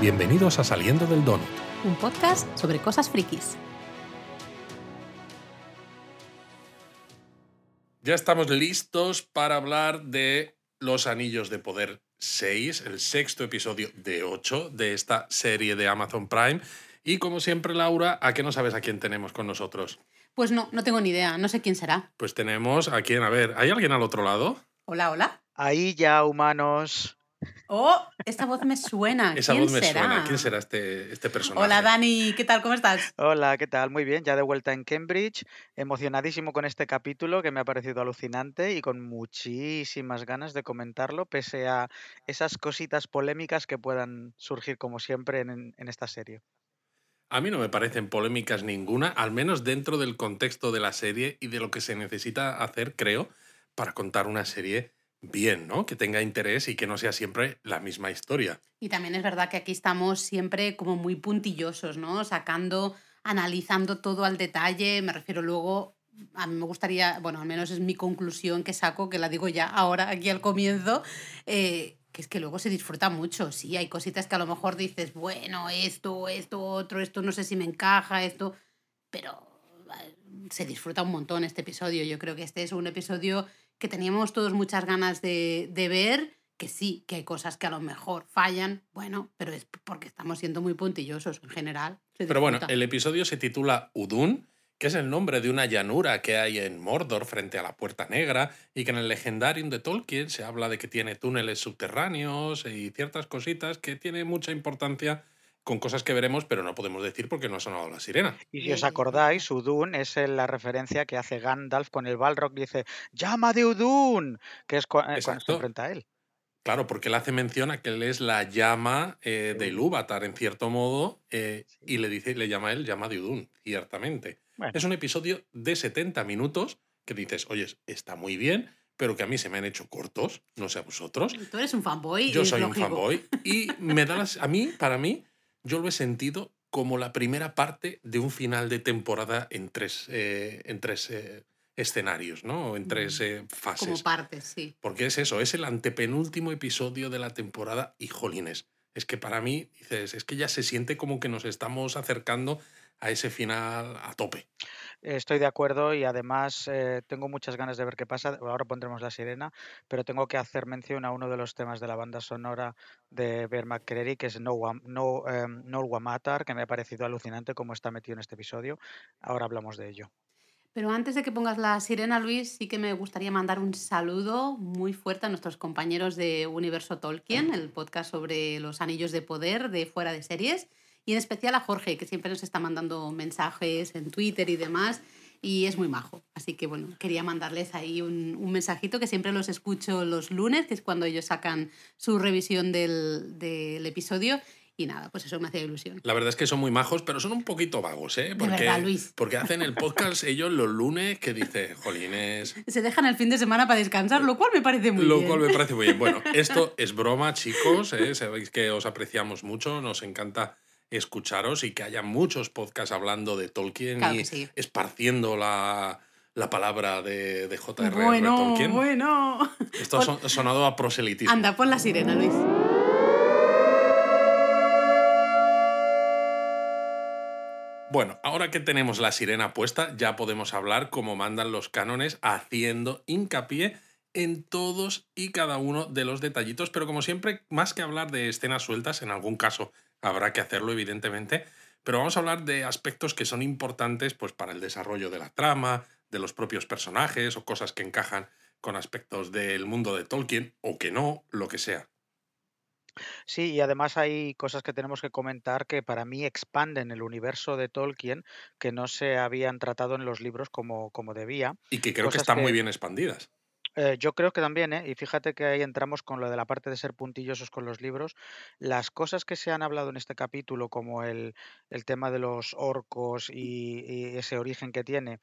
Bienvenidos a Saliendo del Donut. Un podcast sobre cosas frikis. Ya estamos listos para hablar de Los Anillos de Poder 6, el sexto episodio de 8 de esta serie de Amazon Prime. Y como siempre, Laura, ¿a qué no sabes a quién tenemos con nosotros? Pues no, no tengo ni idea, no sé quién será. Pues tenemos a quién, a ver, ¿hay alguien al otro lado? Hola, hola. Ahí ya, humanos. Oh, esta voz me suena. Esa ¿Quién voz me será? suena. ¿Quién será este, este personaje? Hola, Dani, ¿qué tal? ¿Cómo estás? Hola, ¿qué tal? Muy bien, ya de vuelta en Cambridge, emocionadísimo con este capítulo que me ha parecido alucinante y con muchísimas ganas de comentarlo, pese a esas cositas polémicas que puedan surgir como siempre en, en esta serie. A mí no me parecen polémicas ninguna, al menos dentro del contexto de la serie y de lo que se necesita hacer, creo, para contar una serie bien, ¿no? Que tenga interés y que no sea siempre la misma historia. Y también es verdad que aquí estamos siempre como muy puntillosos, ¿no? Sacando, analizando todo al detalle. Me refiero luego, a mí me gustaría, bueno, al menos es mi conclusión que saco, que la digo ya ahora aquí al comienzo, eh, que es que luego se disfruta mucho. Sí, hay cositas que a lo mejor dices, bueno, esto, esto, otro, esto no sé si me encaja, esto, pero eh, se disfruta un montón este episodio. Yo creo que este es un episodio que teníamos todos muchas ganas de, de ver, que sí, que hay cosas que a lo mejor fallan, bueno, pero es porque estamos siendo muy puntillosos en general. Pero bueno, el episodio se titula Udun, que es el nombre de una llanura que hay en Mordor frente a la Puerta Negra y que en el Legendarium de Tolkien se habla de que tiene túneles subterráneos y ciertas cositas que tiene mucha importancia con cosas que veremos, pero no podemos decir porque no ha sonado la sirena. Y si os acordáis, Udun es la referencia que hace Gandalf con el Balrog, dice, ¡Llama de Udun! Que es cua- eh, cuando se enfrenta a él. Claro, porque él hace mención a que él es la llama eh, de Ilúvatar, en cierto modo, eh, Sí. y le dice, le llama a él llama de Udun, ciertamente. Bueno, Es un episodio de 70 minutos que dices, oye, está muy bien, pero que a mí se me han hecho cortos, no sé a vosotros. Tú eres un fanboy. Yo soy un fanboy y me da las, a mí, para mí, yo lo he sentido como la primera parte de un final de temporada en tres, eh, en tres eh, escenarios, ¿no? O en tres eh, Como fases. partes, sí. Porque es eso, es el antepenúltimo episodio de la temporada y jolines. Es que para mí, dices, es que ya se siente como que nos estamos acercando a ese final a tope. estoy de acuerdo y además eh, tengo muchas ganas de ver qué pasa. Ahora pondremos la sirena, pero tengo que hacer mención a uno de los temas de la banda sonora de Bear McCreary, que es No, no, em, No Wamatar, que me ha parecido alucinante cómo está metido en este episodio. Ahora hablamos de ello. Pero antes de que pongas la sirena, Luis, sí que me gustaría mandar un saludo muy fuerte a nuestros compañeros de Universo Tolkien, el podcast sobre los anillos de poder de fuera de series, y en especial a Jorge, que siempre nos está mandando mensajes en Twitter y demás, y es muy majo. Así que bueno, quería mandarles ahí un, un mensajito que siempre los escucho los lunes, que es cuando ellos sacan su revisión del, del episodio. Y nada, pues eso me hacía ilusión. La verdad es que son muy majos, pero son un poquito vagos, ¿eh? Porque, verdad, Luis. porque hacen el podcast ellos los lunes que dice, jolines, Se dejan el fin de semana para descansar, lo cual me parece muy lo bien. cual me parece muy bien. Bueno, esto es broma, chicos, ¿eh? sabéis que os apreciamos mucho, nos encanta escucharos y que haya muchos podcasts hablando de Tolkien Claro y sí. esparciendo la, la palabra de, de J.R.R. Bueno, Tolkien. bueno. Esto ha son- sonado a proselitismo. Anda, pon la sirena, Luis. Bueno, ahora que tenemos la sirena puesta, ya podemos hablar como mandan los cánones, haciendo hincapié en todos y cada uno de los detallitos, pero como siempre, más que hablar de escenas sueltas, en algún caso habrá que hacerlo, evidentemente, pero vamos a hablar de aspectos que son importantes pues, para el desarrollo de la trama, de los propios personajes o cosas que encajan con aspectos del mundo de Tolkien o que no, lo que sea. Sí, y además hay cosas que tenemos que comentar que para mí expanden el universo de Tolkien que no se habían tratado en los libros como, como debía. Y que creo que están muy bien expandidas. Eh, yo creo que también, ¿eh? y fíjate que ahí entramos con lo de la parte de ser puntillosos con los libros. Las cosas que se han hablado en este capítulo, como el, el tema de los orcos y, y ese origen que tiene,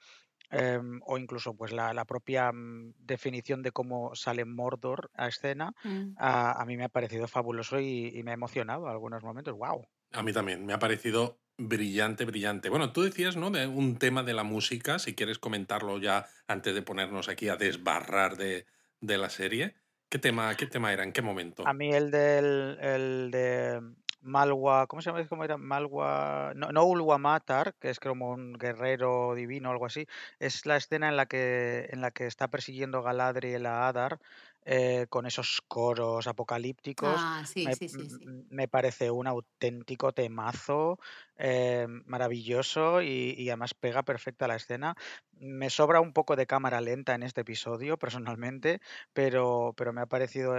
em, o incluso pues la, la propia mm, definición de cómo sale Mordor a escena, Mm. a, a mí me ha parecido fabuloso y, y me ha emocionado en algunos momentos. ¡Wow! A mí también, me ha parecido brillante, brillante. Bueno, tú decías, ¿no? De un tema de la música, si quieres comentarlo ya antes de ponernos aquí a desbarrar de, de la serie. ¿Qué tema, ¿Qué tema era? ¿En qué momento? A mí el, del, el de Malwa, ¿cómo se llama? ¿Cómo era? Malwa, no, no Ulwamatar, que es como un guerrero divino o algo así. Es la escena en la que, en la que está persiguiendo Galadriel a Adar eh, con esos coros apocalípticos. Ah, sí, Me, sí, sí, sí. m- me parece un auténtico temazo, eh, maravilloso y, y además pega perfecta a la escena. Me sobra un poco de cámara lenta en este episodio, personalmente, pero, pero me ha parecido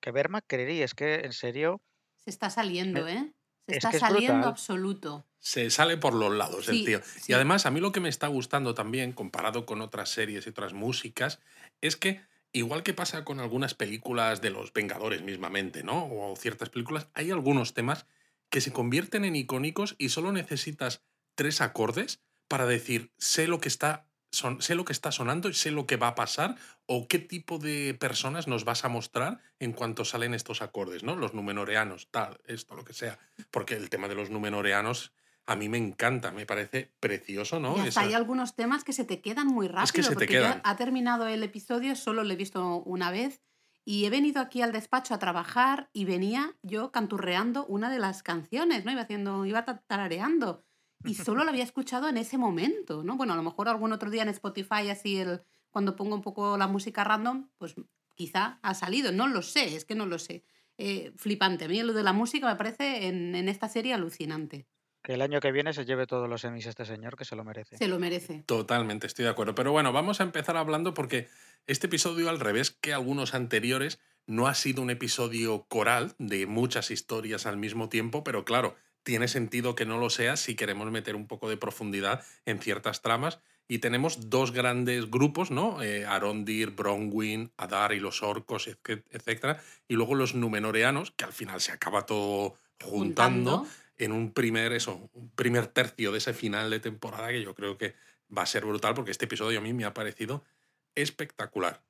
que ver McCreary es que, en serio, Se está saliendo, me- ¿eh? Se es está que es saliendo brutal. absoluto. Se sale por los lados el Sí, tío. Y además, a mí lo que me está gustando también, comparado con otras series y otras músicas, es que, igual que pasa con algunas películas de los Vengadores mismamente, ¿no? O ciertas películas, hay algunos temas que se convierten en icónicos y solo necesitas tres acordes para decir, sé lo que está, sé lo que está sonando y sé lo que va a pasar o qué tipo de personas nos vas a mostrar en cuanto salen estos acordes, ¿no? Los numenoreanos, tal, esto, lo que sea. Porque el tema de los numenoreanos a mí me encanta, me parece precioso, Y ¿no? hasta Esa- hay algunos temas que se te quedan muy rápido. Es que se te quedan. ha terminado el episodio, solo lo he visto una vez. Y he venido aquí al despacho a trabajar y venía yo canturreando una de las canciones, ¿no? Iba haciendo, iba ta- tarareando. Y solo la había escuchado en ese momento, ¿no? Bueno, a lo mejor algún otro día en Spotify, así el, cuando pongo un poco la música random, pues quizá ha salido. No lo sé, es que no lo sé. Eh, flipante. A mí lo de la música me parece en, en esta serie alucinante. Que el año que viene se lleve todos los Emmys este señor, que se lo merece. Se lo merece. Totalmente, estoy de acuerdo. Pero bueno, vamos a empezar hablando porque este episodio, al revés que algunos anteriores, no ha sido un episodio coral de muchas historias al mismo tiempo, pero claro, tiene sentido que no lo sea si queremos meter un poco de profundidad en ciertas tramas. Y tenemos dos grandes grupos, ¿no? Eh, Arondir, Bronwyn, Adar y los orcos, etc- etcétera. Y luego los numenoreanos, que al final se acaba todo juntando Juntando. En un primer, eso, un primer tercio de ese final de temporada que yo creo que va a ser brutal porque este episodio a mí me ha parecido espectacular.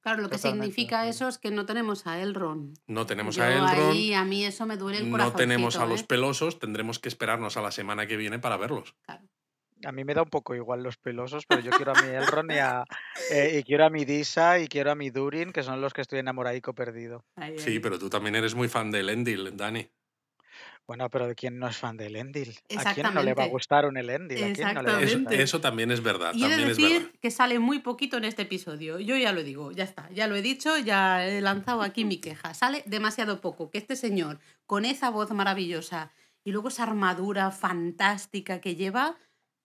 Claro, lo que Totalmente significa eso es que no tenemos a Elrond. No tenemos Yo a Elrond, ahí, a mí eso me duele el no tenemos a corazoncito, los ¿eh? pelosos, tendremos que esperarnos a la semana que viene para verlos. Claro. A mí me da un poco igual los pelosos, pero yo quiero a mi Elrond y, a, eh, y quiero a mi Disa y quiero a mi Durin, que son los que estoy enamoradico perdido. Ahí, Sí, pero tú también eres muy fan de Elendil, Dani. Bueno, pero ¿de quién no es fan de Elendil? ¿A quién no le va a gustar un Elendil? ¿A quién no le va a Eso, eso también es verdad, Y he de también es decir verdad. que sale muy poquito en este episodio. Yo ya lo digo, ya está, ya lo he dicho, ya he lanzado aquí mi queja. Sale demasiado poco. Que este señor, con esa voz maravillosa y luego esa armadura fantástica que lleva,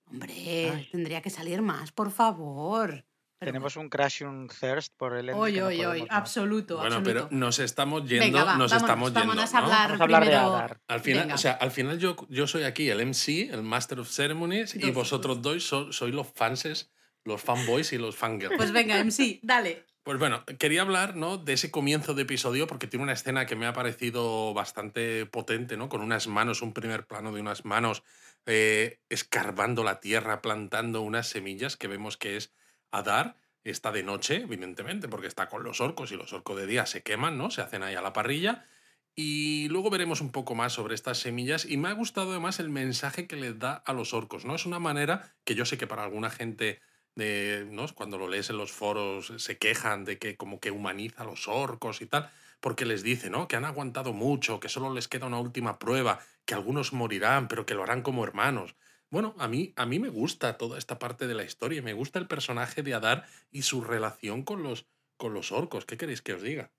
hombre, Ay. tendría que salir más, por favor. Pero Tenemos un crash y un thirst por Elendil. Hoy, que no hoy, absoluto, Bueno, absoluto. pero nos estamos yendo, Venga, va, nos vámonos, estamos yendo. a hablar Vamos a hablar de primero. Adar. Al final, Venga. o sea, al final yo, yo soy aquí el MC, el Master of Ceremonies, y vosotros dos so- sois los fanses, los fanboys y los fangirls. Pues venga, MC, dale. Pues bueno, quería hablar ¿no? de ese comienzo de episodio porque tiene una escena que me ha parecido bastante potente, ¿no? Con unas manos, un primer plano de unas manos eh, escarbando la tierra, plantando unas semillas que vemos que es Adar. Está de noche, evidentemente, porque está con los orcos y los orcos de día se queman, ¿no? Se hacen ahí a la parrilla. Y luego veremos un poco más sobre estas semillas y me ha gustado además el mensaje que les da a los orcos, ¿no? Es una manera que yo sé que para alguna gente de, ¿no? cuando lo lees en los foros se quejan de que como que humaniza a los orcos y tal, porque les dice, ¿no? Que han aguantado mucho, que solo les queda una última prueba, que algunos morirán, pero que lo harán como hermanos. Bueno, a mí, a mí me gusta toda esta parte de la historia, me gusta el personaje de Adar y su relación con los, con los orcos. ¿Qué queréis que os diga?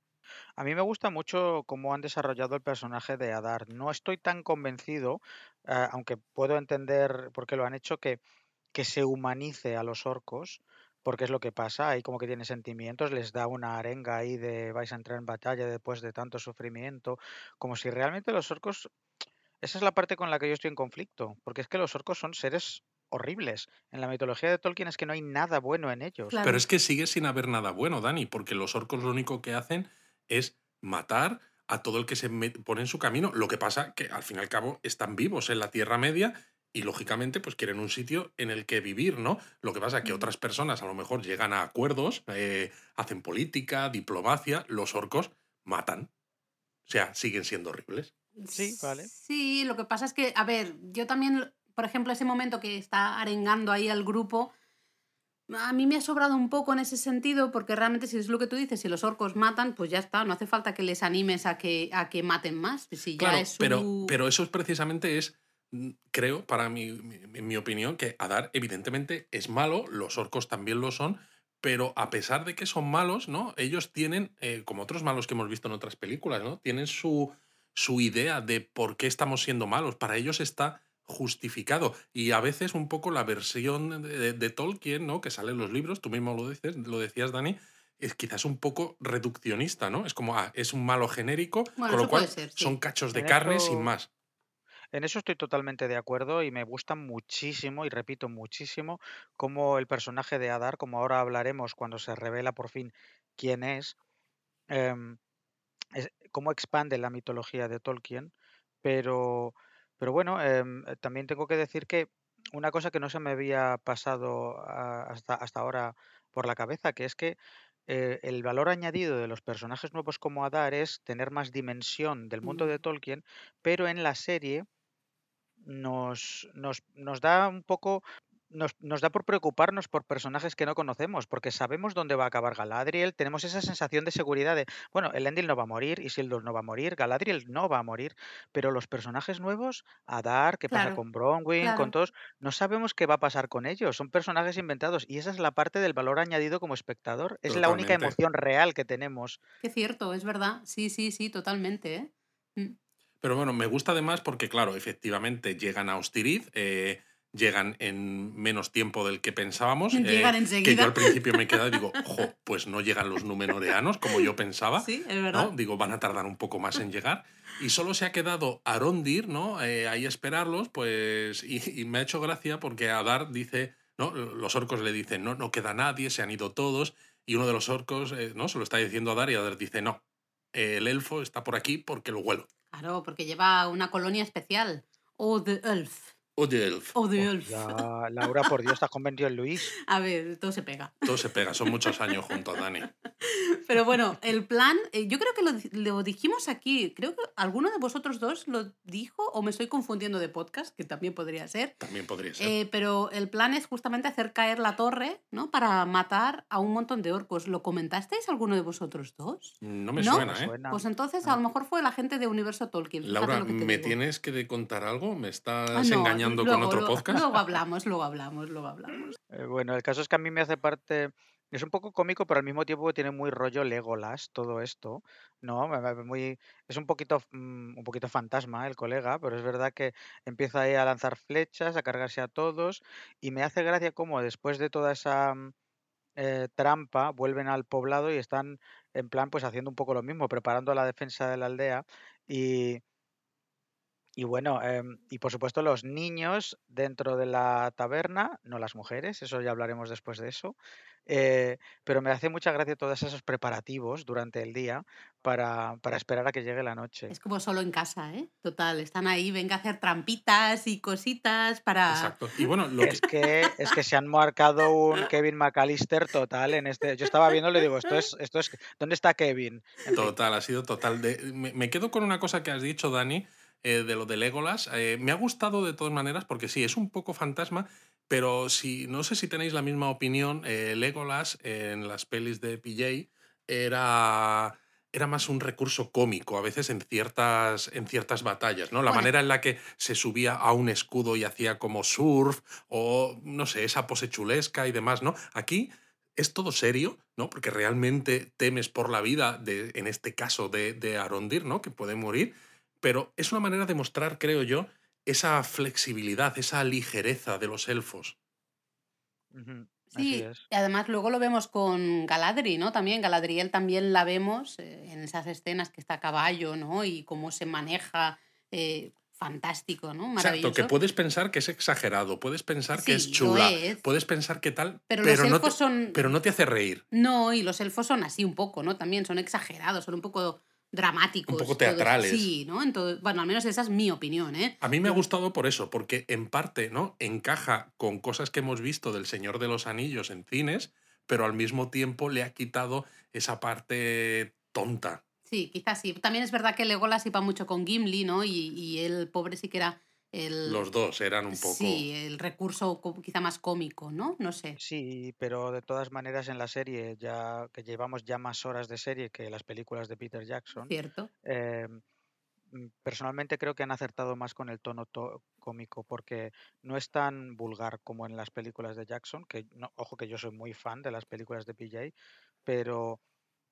A mí me gusta mucho cómo han desarrollado el personaje de Adar. No estoy tan convencido, eh, aunque puedo entender por qué lo han hecho, que, que se humanice a los orcos, porque es lo que pasa, ahí como que tiene sentimientos, les da una arenga ahí de vais a entrar en batalla después de tanto sufrimiento, como si realmente los orcos... Esa es la parte con la que yo estoy en conflicto, porque es que los orcos son seres horribles. En la mitología de Tolkien es que no hay nada bueno en ellos. Claro. Pero es que sigue sin haber nada bueno, Dani, porque los orcos lo único que hacen es matar a todo el que se pone en su camino. Lo que pasa que al fin y al cabo están vivos en la Tierra Media y lógicamente pues quieren un sitio en el que vivir, ¿no? Lo que pasa que Mm. otras personas a lo mejor llegan a acuerdos, eh, hacen política, diplomacia, los orcos matan. O sea, siguen siendo horribles. Sí, vale. Sí, lo que pasa es que, a ver, yo también, por ejemplo, ese momento que está arengando ahí al grupo, a mí me ha sobrado un poco en ese sentido, porque realmente si es lo que tú dices, si los orcos matan, pues ya está, no hace falta que les animes a que, a que maten más. Si ya Claro, es su- pero, pero eso es precisamente es, mm, creo, para mi, mi, mi opinión, que Adar evidentemente es malo, los orcos también lo son, pero a pesar de que son malos, ¿no? Ellos tienen, eh, como otros malos que hemos visto en otras películas, ¿no? Tienen su, su idea de por qué estamos siendo malos. Para ellos está justificado. Y a veces un poco la versión de, de Tolkien, ¿no? Que sale en los libros, tú mismo lo dices, lo decías, Dani, es quizás un poco reduccionista, ¿no? Es como, ah, es un malo genérico, Bueno, con lo cual puede ser, sí. son cachos de En carne sin más. En eso estoy totalmente de acuerdo y me gusta muchísimo, y repito muchísimo, cómo el personaje de Adar, como ahora hablaremos cuando se revela por fin quién es, em, es- cómo expande la mitología de Tolkien. Pero, pero bueno, em, eh, también tengo que decir que una cosa que no se me había pasado a- hasta, hasta ahora por la cabeza, que es que eh, el valor añadido de los personajes nuevos como Adar es tener más dimensión del mundo de Mm. Tolkien, pero en la serie nos, nos, nos da un poco, nos, nos da por preocuparnos por personajes que no conocemos, porque sabemos dónde va a acabar Galadriel, tenemos esa sensación de seguridad de, bueno, Elendil no va a morir, Isildur no va a morir, Galadriel no va a morir, pero los personajes nuevos, Adar, qué pasa Claro, con Bronwyn, con todos, no sabemos qué va a pasar con ellos, son personajes inventados y esa es la parte del valor añadido como espectador, es la única emoción real que tenemos. Qué cierto, es verdad. Sí, sí, sí, totalmente. ¿eh? Mm. Pero bueno, me gusta además porque, claro, efectivamente llegan a Ostiriz, eh, llegan en menos tiempo del que pensábamos. eh, Llegan que yo enseguida. al principio me quedaba y digo, ojo, pues no llegan los numenoreanos como yo pensaba. Sí, es ¿no? verdad. Digo, van a tardar un poco más en llegar. Y solo se ha quedado Arondir, ¿no? Eh, ahí a esperarlos, pues. Y, y me ha hecho gracia porque Adar dice, ¿no? Los orcos le dicen, no, no queda nadie, se han ido todos. Y uno de los orcos, eh, ¿no? Se lo está diciendo a Adar y Adar dice, no, el elfo está por aquí porque lo huelo. Claro, porque lleva una colonia especial. O the Elf. Oye, elf. O the Oh, Elf. ya, Laura, por Dios, estás convencido en Luis. A ver, todo se pega. Todo se pega, son muchos años junto a Dani. Pero bueno, el plan, eh, yo creo que lo, lo dijimos aquí. Creo que alguno de vosotros dos lo dijo o me estoy confundiendo de podcast, que también podría ser. También podría ser. Eh, pero el plan es justamente hacer caer la torre, ¿no? Para matar a un montón de orcos. ¿Lo comentasteis alguno de vosotros dos? no me ¿no? suena, ¿eh? suena. Pues entonces a lo mejor fue la gente de Universo Tolkien. Laura, lo que te ¿me digo. tienes que contar algo? ¿Me estás Ah, no, engañando luego, otro luego- podcast? Luego hablamos, luego hablamos, luego hablamos. Eh, bueno, el caso es que a mí me hace parte. Es un poco cómico, pero al mismo tiempo tiene muy rollo Legolas todo esto, ¿no? Muy, es un poquito, mm, un poquito fantasma el colega, pero es verdad que empieza ahí a lanzar flechas, a cargarse a todos, y me hace gracia cómo después de toda esa mm, eh, trampa vuelven al poblado y están en plan pues haciendo un poco lo mismo, preparando la defensa de la aldea y, y bueno, em, y por supuesto los niños dentro de la taberna, no las mujeres, eso ya hablaremos después de eso, eh, pero me hace mucha gracia todos esos preparativos durante el día para, para esperar a que llegue la noche. Es como solo en casa, ¿eh? Total, están ahí, venga a hacer trampitas y cositas para... Exacto. Y bueno, lo que, Es que, es que se han marcado un Kevin McAllister total en este. Yo estaba viendo y le digo, esto es, esto es. ¿Dónde está Kevin? En fin, Total, ha sido total. De, me, me quedo con una cosa que has dicho, Dani, eh, de lo de Legolas. Eh, me ha gustado de todas maneras porque sí, es un poco fantasma, pero si, no sé si tenéis la misma opinión, eh, Legolas en las pelis de PJ era, era más un recurso cómico a veces en ciertas, en ciertas batallas, ¿no? La Bueno. manera en la que se subía a un escudo y hacía como surf o, no sé, esa pose chulesca y demás, ¿no? Aquí es todo serio, ¿no? Porque realmente temes por la vida, de, en este caso de, de Arondir, ¿no? Que puede morir, pero es una manera de mostrar, creo yo, esa flexibilidad, esa ligereza de los elfos. Sí, y además luego lo vemos con Galadri, ¿no? También Galadriel también la vemos eh, en esas escenas que está a caballo, ¿no? Y cómo se maneja, eh, fantástico, ¿no? Maravilloso. Exacto, que puedes pensar que es exagerado, puedes pensar que es chula, es. puedes pensar que tal, Pero, pero, los no elfos te, son... pero no te hace reír. No, y los elfos son así un poco, ¿no? También son exagerados, son un poco dramáticos. poco todos. teatrales. Sí, ¿no? Entonces, bueno, al menos esa es mi opinión, ¿eh? A mí me ha gustado por eso, porque en parte ¿no? encaja con cosas que hemos visto del Señor de los Anillos en cines, pero al mismo tiempo le ha quitado esa parte tonta. Sí, quizás sí. También es verdad que Legolas iba mucho con Gimli, ¿no? Y, y el pobre sí que era el... Los dos eran un poco... Sí, el recurso quizá más cómico, ¿no? No sé. Sí, pero de todas maneras en la serie, ya que llevamos ya más horas de serie que las películas de Peter Jackson, Cierto. eh, mm, personalmente creo que han acertado más con el tono to- cómico porque no es tan vulgar como en las películas de Jackson, que no, ojo que yo soy muy fan de las películas de PJ, pero,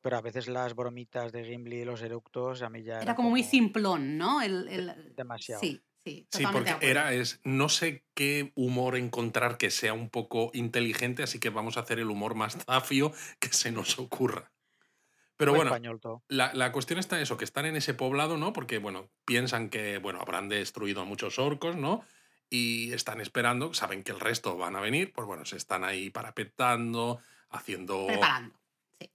pero a veces las bromitas de Gimli y los eructos a mí ya Era como muy simplón, ¿no? El, el- demasiado. Sí, sí, porque era, es, no sé qué humor encontrar que sea un poco inteligente, así que vamos a hacer el humor más zafio que se nos ocurra. Pero Muy bueno, la, la cuestión está eso, que están en ese poblado, ¿no? Porque, bueno, piensan que, bueno, habrán destruido a muchos orcos, ¿no? Y están esperando, saben que el resto van a venir, pues bueno, se están ahí parapetando, haciendo, Preparando.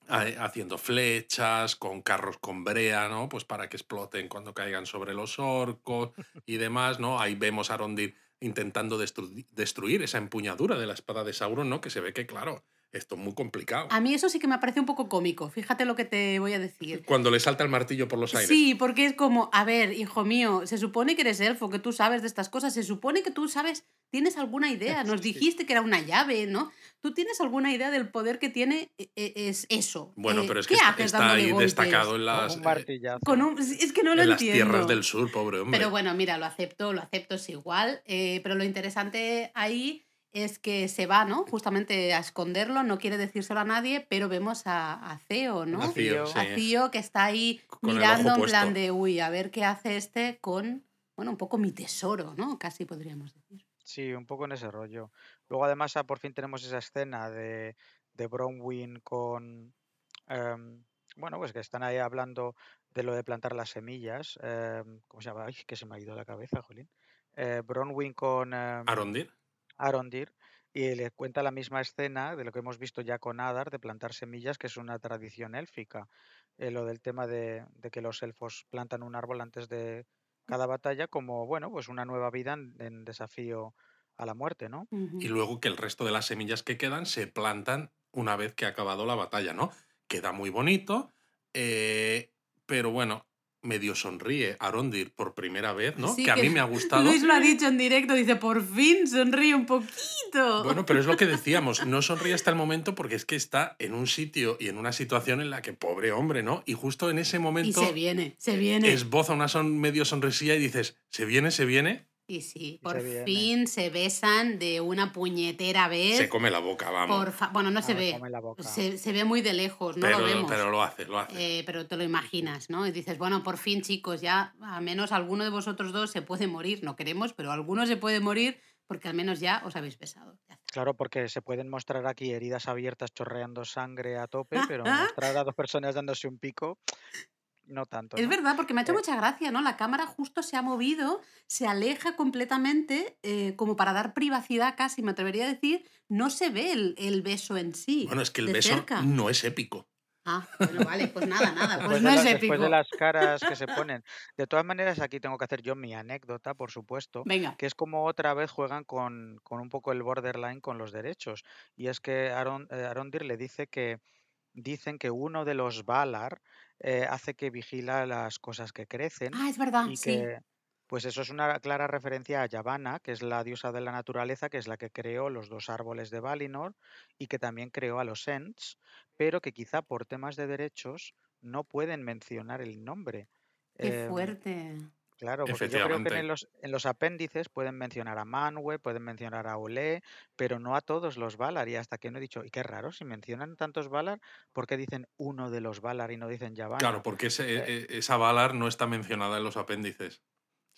Haciendo flechas, con carros con brea, ¿no? Pues para que exploten cuando caigan sobre los orcos y demás, ¿no? Ahí vemos a Arondir intentando destru- destruir esa empuñadura de la espada de Sauron, ¿no? Que se ve que, claro, esto es muy complicado. A mí eso sí que me parece un poco cómico. Fíjate lo que te voy a decir. Cuando le salta el martillo por los aires. Sí, porque es como, a ver, hijo mío, se supone que eres elfo, que tú sabes de estas cosas, se supone que tú sabes, tienes alguna idea, nos Sí. dijiste que era una llave, ¿no? Tú tienes alguna idea del poder que tiene e- e- es eso. Bueno, Eh, pero es que ¿qué está, está ahí golpes? destacado en Con las, un eh, martillazo. Con un- Es que no lo en las entiendo. tierras del sur, pobre hombre. Pero bueno, mira, lo acepto, lo acepto, es igual. eh, pero lo interesante ahí es que se va, ¿no? Justamente a esconderlo, no quiere decírselo a nadie, pero vemos a, a Theo, ¿no? A sí. Cío que está ahí Con mirando en plan de, uy, a ver qué hace este con, bueno, un poco mi tesoro, ¿no? Casi podríamos decir. Sí, un poco en ese rollo. Luego además ah, por fin tenemos esa escena de, de Bronwyn con... em, bueno, pues que están ahí hablando de lo de plantar las semillas. em, ¿cómo se llama? Ay, que se me ha ido la cabeza, Jolín. Eh, Bronwyn con em, Arondir. Arondir y le cuenta la misma escena de lo que hemos visto ya con Adar, de plantar semillas, que es una tradición élfica. Eh, lo del tema de, de que los elfos plantan un árbol antes de cada batalla como, bueno, pues una nueva vida en, en desafío a la muerte, ¿no? Y luego que el resto de las semillas que quedan se plantan una vez que ha acabado la batalla, ¿no? Queda muy bonito, eh, pero bueno, medio sonríe Arondir por primera vez, ¿no? Sí, que a mí me ha gustado. Luis lo ha dicho en directo, dice, por fin sonríe un poquito. Bueno, pero es lo que decíamos, no sonríe hasta el momento porque es que está en un sitio y en una situación en la que, pobre hombre, ¿no? Y justo en ese y momento se viene, se viene. esboza una son medio sonrisilla y dices, ¿se viene, se viene? Y sí, por se viene. fin se besan de una puñetera vez. Se come la boca, vamos. Por fa- Bueno, no se Ah, ve. come la boca. Se, se ve muy de lejos, no pero, lo vemos. pero lo hace, lo hace. Eh, pero te lo imaginas, ¿no? Y dices, bueno, por fin, chicos, ya a menos alguno de vosotros dos se puede morir. No queremos, pero alguno se puede morir porque al menos ya os habéis besado. Claro, porque se pueden mostrar aquí heridas abiertas chorreando sangre a tope, pero mostrar a dos personas dándose un pico, no tanto. Es verdad, porque me ha hecho Eh, mucha gracia, ¿no? La cámara justo se ha movido, se aleja completamente, eh, como para dar privacidad casi, me atrevería a decir, no se ve el, el beso en sí. Bueno, es que el beso cerca. no es épico. Ah, bueno, vale, pues nada, nada, pues Después, no de es la- épico. después de las caras que se ponen. De todas maneras, aquí tengo que hacer yo mi anécdota, por supuesto, Venga. que es como otra vez juegan con, con un poco el borderline con los derechos. Y es que Aron, eh, Arondir le dice que dicen que uno de los Valar eh, hace que vigila las cosas que crecen Ah, es verdad, y sí. que, pues eso es una clara referencia a Yavanna, que es la diosa de la naturaleza, que es la que creó los dos árboles de Valinor y que también creó a los Ents, pero que quizá por temas de derechos no pueden mencionar el nombre. Qué Em, fuerte. Claro, porque yo creo que en los, en los apéndices pueden mencionar a Manwë, pueden mencionar a Olé, pero no a todos los Valar. Y hasta que no he dicho, y qué raro, si mencionan tantos Valar, ¿por qué dicen uno de los Valar y no dicen Yavanna? Claro, porque ese- Eh, e- esa Valar no está mencionada en los apéndices.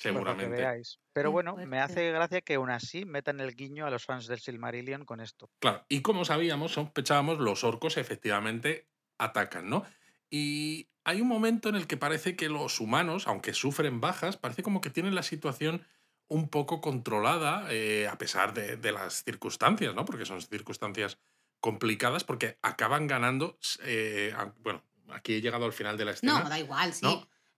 Pues Seguramente. veáis. Pero Qué bueno, me fuerte. hace gracia que aún así metan el guiño a los fans del Silmarillion con esto. Claro, y como sabíamos, sospechábamos, los orcos efectivamente atacan, ¿no? Y hay un momento en el que parece que los humanos, aunque sufren bajas, parece como que tienen la situación un poco controlada, eh, a pesar de, de las circunstancias, ¿no? Porque son circunstancias complicadas, porque acaban ganando, eh, a- bueno, aquí he llegado al final de la escena. No, da igual, sí.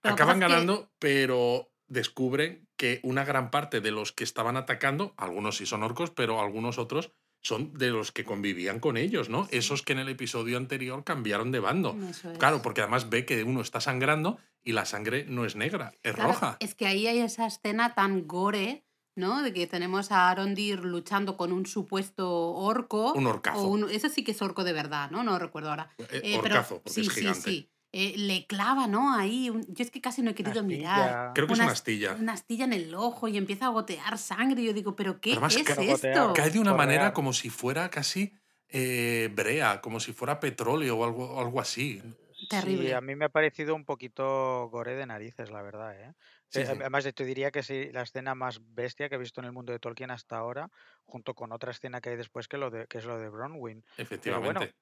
Acaban que- ganando, pero descubren que una gran parte de los que estaban atacando, algunos sí son orcos, pero algunos otros son de los que convivían con ellos, ¿no? Esos que en el episodio anterior cambiaron de bando. Eso es. Claro, porque además ve que uno está sangrando y la sangre no es negra, es Claro, roja. Es que ahí hay esa escena tan gore, ¿no? De que tenemos a Arondir luchando con un supuesto orco. Un orcazo. O un, ese sí que es orco de verdad, ¿no? No recuerdo ahora. Eh, Eh, pero orcazo, porque sí, es sí, gigante. sí. Eh, le clava, ¿no? Ahí. un- Yo es que casi no he querido mirar. Creo que es Una una ast- astilla. Una astilla en el ojo y empieza a gotear sangre. Y yo digo, ¿pero qué Además, es esto? Cae de una Chorrear. manera como si fuera casi eh, brea, como si fuera petróleo o algo, algo así. Terrible. Sí, a mí me ha parecido un poquito gore de narices, la verdad, ¿eh? Sí, Eh, sí. Además, te diría que sí, la escena más bestia que he visto en el mundo de Tolkien hasta ahora, junto con otra escena que hay después que, lo de, que es lo de Bronwyn. Efectivamente.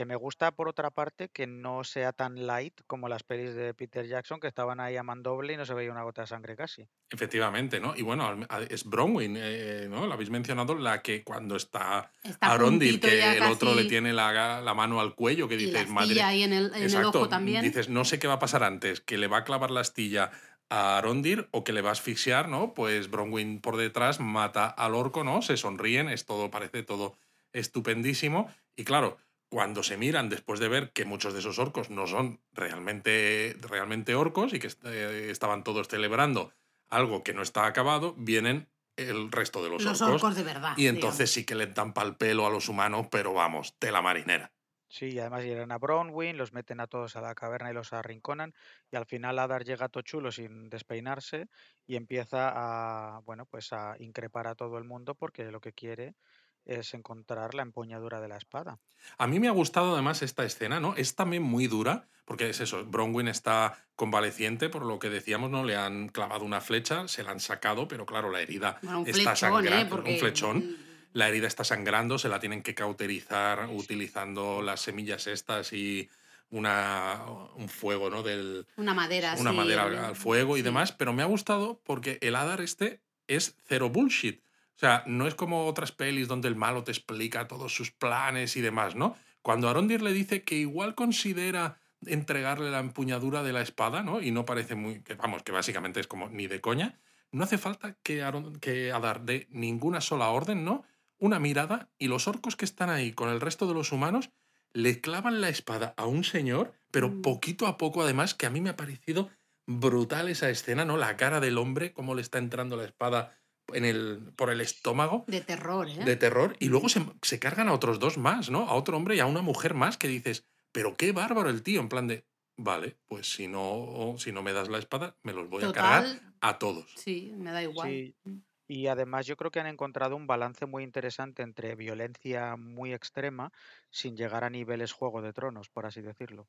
Que me gusta, por otra parte, que no sea tan light como las pelis de Peter Jackson, que estaban ahí a mandoble y no se veía una gota de sangre casi. Efectivamente, ¿no? Y bueno, es Bronwyn, eh, ¿no? La habéis mencionado, la que cuando está Está a Arondir, puntito que el otro le tiene la, la mano al cuello, que y la dices, madre. astilla ahí en el, en el Exacto, ojo también. dices, no sé qué va a pasar antes, que le va a clavar la astilla a Arondir o que le va a asfixiar, ¿no? Pues Bronwyn por detrás mata al orco, ¿no? Se sonríen, es todo, parece todo estupendísimo. Y claro, cuando se miran después de ver que muchos de esos orcos no son realmente, realmente orcos y que est- eh, estaban todos celebrando algo que no está acabado, vienen el resto de los, los orcos. orcos de verdad. y entonces digamos. sí que le dan pal pelo a los humanos, pero vamos, tela marinera. Sí, y además llegan a Bronwyn, los meten a todos a la caverna y los arrinconan, y al final Adar llega tochulo sin despeinarse y empieza a, bueno, pues a increpar a todo el mundo porque lo que quiere es encontrar la empuñadura de la espada. A mí me ha gustado además esta escena, ¿no? Es también muy dura, porque es eso, Bronwyn está convaleciente, por lo que decíamos, ¿no? Le han clavado una flecha, se la han sacado, pero claro, la herida Bueno, está flechón, ¿eh? sangrando. Porque, Un flechón. La herida está sangrando, se la tienen que cauterizar utilizando las semillas estas y una, un fuego, ¿no? Del, Una madera, una sí, madera el- al, al fuego y demás, pero me ha gustado porque el Hadar este es cero bullshit. O sea, no es como otras pelis donde el malo te explica todos sus planes y demás, ¿no? Cuando Arondir le dice que igual considera entregarle la empuñadura de la espada, ¿no? Y no parece muy, que vamos, que básicamente es como ni de coña, no hace falta que, Aron- que Hadar dé ninguna sola orden, ¿no? Una mirada y los orcos que están ahí con el resto de los humanos le clavan la espada a un señor, pero Mm. poquito a poco además, que a mí me ha parecido brutal esa escena, ¿no? La cara del hombre, cómo le está entrando la espada en el, por el estómago De terror, ¿eh? de terror, y luego se, se cargan a otros dos más, ¿no? A otro hombre y a una mujer más que dices, pero qué bárbaro el tío, en plan de, vale, pues si no, si no me das la espada, me los voy a cargar a todos. sí, me da igual. Sí, y además yo creo que han encontrado un balance muy interesante entre violencia muy extrema sin llegar a niveles Juego de Tronos, por así decirlo.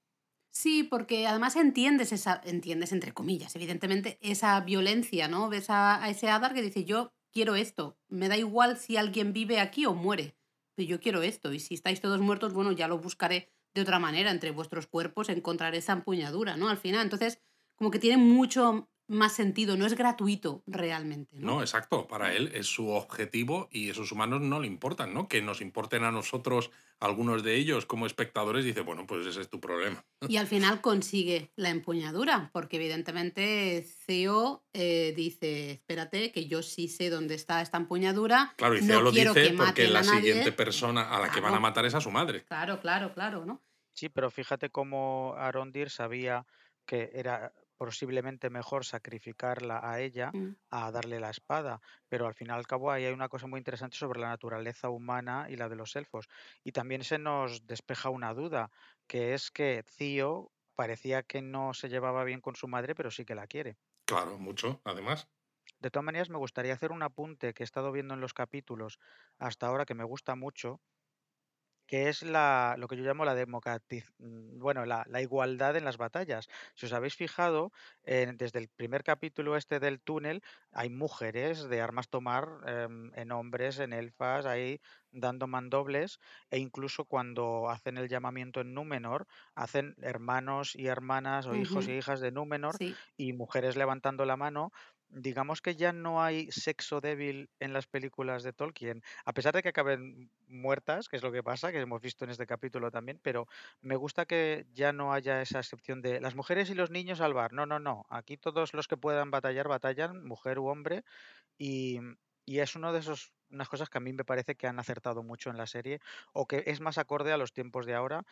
Sí, porque además entiendes esa, entiendes entre comillas, evidentemente, esa violencia, ¿no? Ves a, a ese Adar que dice, yo quiero esto, me da igual si alguien vive aquí o muere, pero yo quiero esto, y si estáis todos muertos, bueno, ya lo buscaré de otra manera, entre vuestros cuerpos encontraré esa empuñadura, ¿no? Al final, entonces, como que tiene mucho más sentido, no es gratuito realmente, ¿no? No, exacto. Para él es su objetivo y esos humanos no le importan, ¿no? Que nos importen a nosotros, algunos de ellos como espectadores, dice, bueno, pues ese es tu problema. Y al final consigue la empuñadura, porque evidentemente Theo eh, dice, espérate, que yo sí sé dónde está esta empuñadura. Claro, y no Theo lo dice que porque la a nadie". siguiente persona a la que van a Claro. matar es a su madre. Claro, claro, claro, ¿no? Sí, pero fíjate cómo Arondir sabía que era posiblemente mejor sacrificarla a ella Mm. a darle la espada, pero al fin y al cabo ahí hay una cosa muy interesante sobre la naturaleza humana y la de los elfos. Y también se nos despeja una duda, que es que Theo parecía que no se llevaba bien con su madre, pero sí que la quiere. Claro, mucho, además. De todas maneras, me gustaría hacer un apunte que he estado viendo en los capítulos hasta ahora que me gusta mucho, que es la, lo que yo llamo la democratiz- mm, bueno, la, la igualdad en las batallas. Si os habéis fijado, desde el primer capítulo este del túnel, hay mujeres de armas tomar em, en hombres, en elfas, ahí dando mandobles, e incluso cuando hacen el llamamiento en Númenor, hacen hermanos y hermanas o hijos y hijas de Númenor Sí, y mujeres levantando la mano. Digamos que ya no hay sexo débil en las películas de Tolkien, a pesar de que acaben muertas, que es lo que pasa, que hemos visto en este capítulo también, pero me gusta que ya no haya esa excepción de las mujeres y los niños al bar. No, no, no. Aquí todos los que puedan batallar, batallan, mujer u hombre, y, y es uno de esos unas cosas que a mí me parece que han acertado mucho en la serie o que es más acorde a los tiempos de ahora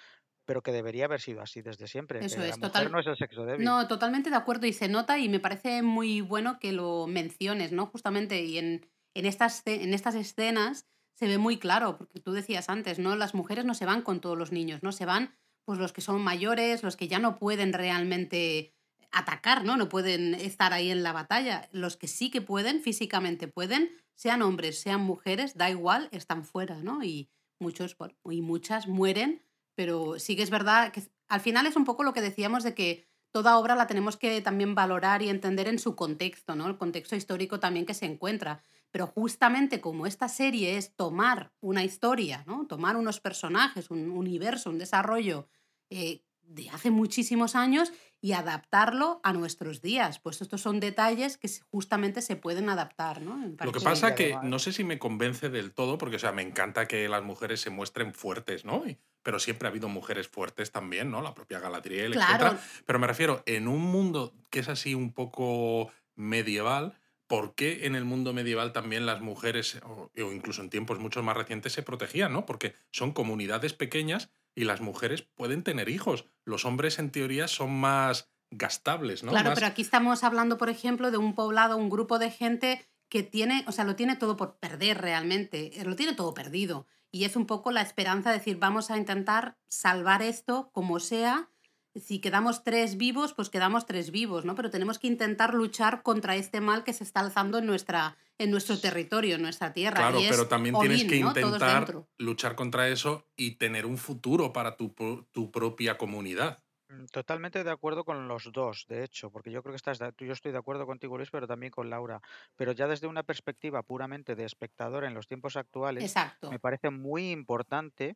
pero que debería haber sido así desde siempre. Eso que es, la mujer total. no es el sexo débil. No, totalmente de acuerdo y se nota y me parece muy bueno que lo menciones, ¿no? Justamente y en, en, estas, en estas escenas se ve muy claro, porque tú decías antes, ¿no? Las mujeres no se van con todos los niños, ¿no? Se van pues los que son mayores, los que ya no pueden realmente atacar, ¿no? No pueden estar ahí en la batalla. Los que sí que pueden, físicamente pueden, sean hombres, sean mujeres, da igual, están fuera, ¿no? Y muchos, bueno, y muchas mueren, pero sí que es verdad que al final es un poco lo que decíamos de que toda obra la tenemos que también valorar y entender en su contexto, ¿no? El contexto histórico también que se encuentra. Pero justamente como esta serie es tomar una historia, ¿no? Tomar unos personajes, un universo, un desarrollo eh, de hace muchísimos años y adaptarlo a nuestros días. Pues estos son detalles que justamente se pueden adaptar, ¿no? Lo que pasa que no sé si me convence del todo, porque o sea, me encanta que las mujeres se muestren fuertes, ¿no? Pero siempre ha habido mujeres fuertes también, ¿no? La propia Galadriel, Claro. etcétera. Pero me refiero, en un mundo que es así un poco medieval, ¿por qué en el mundo medieval también las mujeres, o incluso en tiempos mucho más recientes, se protegían, ¿no? Porque son comunidades pequeñas y las mujeres pueden tener hijos. Los hombres, en teoría, son más gastables, ¿no? Claro, Más- pero aquí estamos hablando, por ejemplo, de un poblado, un grupo de gente que tiene, o sea, lo tiene todo por perder realmente, eh, lo tiene todo perdido. Y es un poco la esperanza de decir, vamos a intentar salvar esto como sea. Si quedamos tres vivos, pues quedamos tres vivos, ¿no? Pero tenemos que intentar luchar contra este mal que se está alzando en, nuestra, en nuestro territorio, en nuestra tierra. Claro, y es pero también tienes que intentar luchar contra eso y tener un futuro para tu, tu propia comunidad. Mm, Totalmente de acuerdo con los dos, de hecho, porque yo creo que estás, de- yo estoy de acuerdo contigo, Luis, pero también con Laura. Pero ya desde una perspectiva puramente de espectador en los tiempos actuales, Exacto. me parece muy importante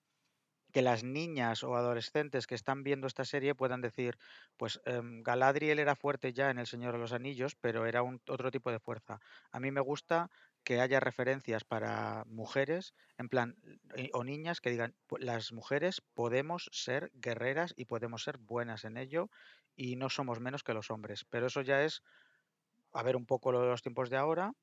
que las niñas o adolescentes que están viendo esta serie puedan decir, pues em, Galadriel era fuerte ya en El Señor de los Anillos, pero era un otro tipo de fuerza. A mí me gusta que haya referencias para mujeres, en plan, eh, o niñas que digan, "Pu- las mujeres podemos ser guerreras y podemos ser buenas en ello y no somos menos que los hombres. Pero eso ya es, a ver un poco lo de los tiempos de ahora,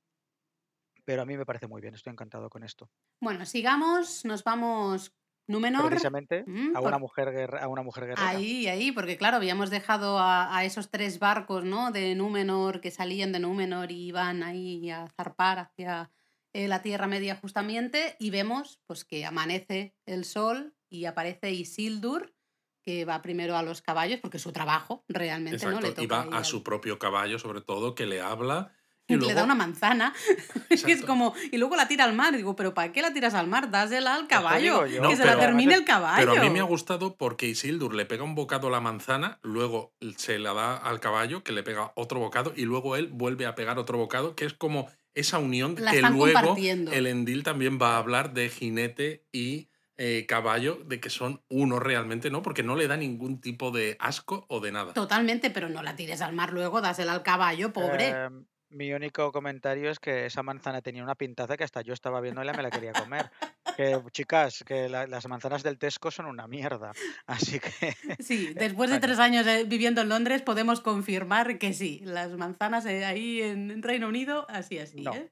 pero a mí me parece muy bien, estoy encantado con esto. Bueno, sigamos, nos vamos. Númenor. Precisamente Mm, a una por- mujer guerra- a una mujer guerrera. Ahí, ahí, porque claro, habíamos dejado a, a esos tres barcos, ¿no? De Númenor, que salían de Númenor y iban ahí a zarpar hacia eh, la Tierra Media justamente, y vemos pues que amanece el sol y aparece Isildur, que va primero a los caballos, porque es su trabajo realmente, ¿no? Le Exacto. Y toca va a al- su propio caballo, sobre todo, que le habla. Y y le da una manzana. es Exacto. como, y luego la tira al mar. Digo, ¿pero para qué la tiras al mar? Dásela al caballo. yo, que se la termine el caballo. Pero a mí me ha gustado porque Isildur le pega un bocado a la manzana, luego se la da al caballo, que le pega otro bocado, y luego él vuelve a pegar otro bocado, que es como esa unión La que están luego el Endil también va a hablar de jinete y eh, caballo, de que son uno realmente, ¿no? Porque no le da ningún tipo de asco o de nada. Totalmente, pero no la tires al mar luego, dásela al caballo, pobre. Em, mi único comentario es que esa manzana tenía una pintaza que hasta yo estaba viendo y me la quería comer. Que, chicas, que la- las manzanas del Tesco son una mierda. Así que Sí, después de bueno. tres años eh, viviendo en Londres podemos confirmar que sí, las manzanas eh, ahí en Reino Unido, así, así. No. ¿eh?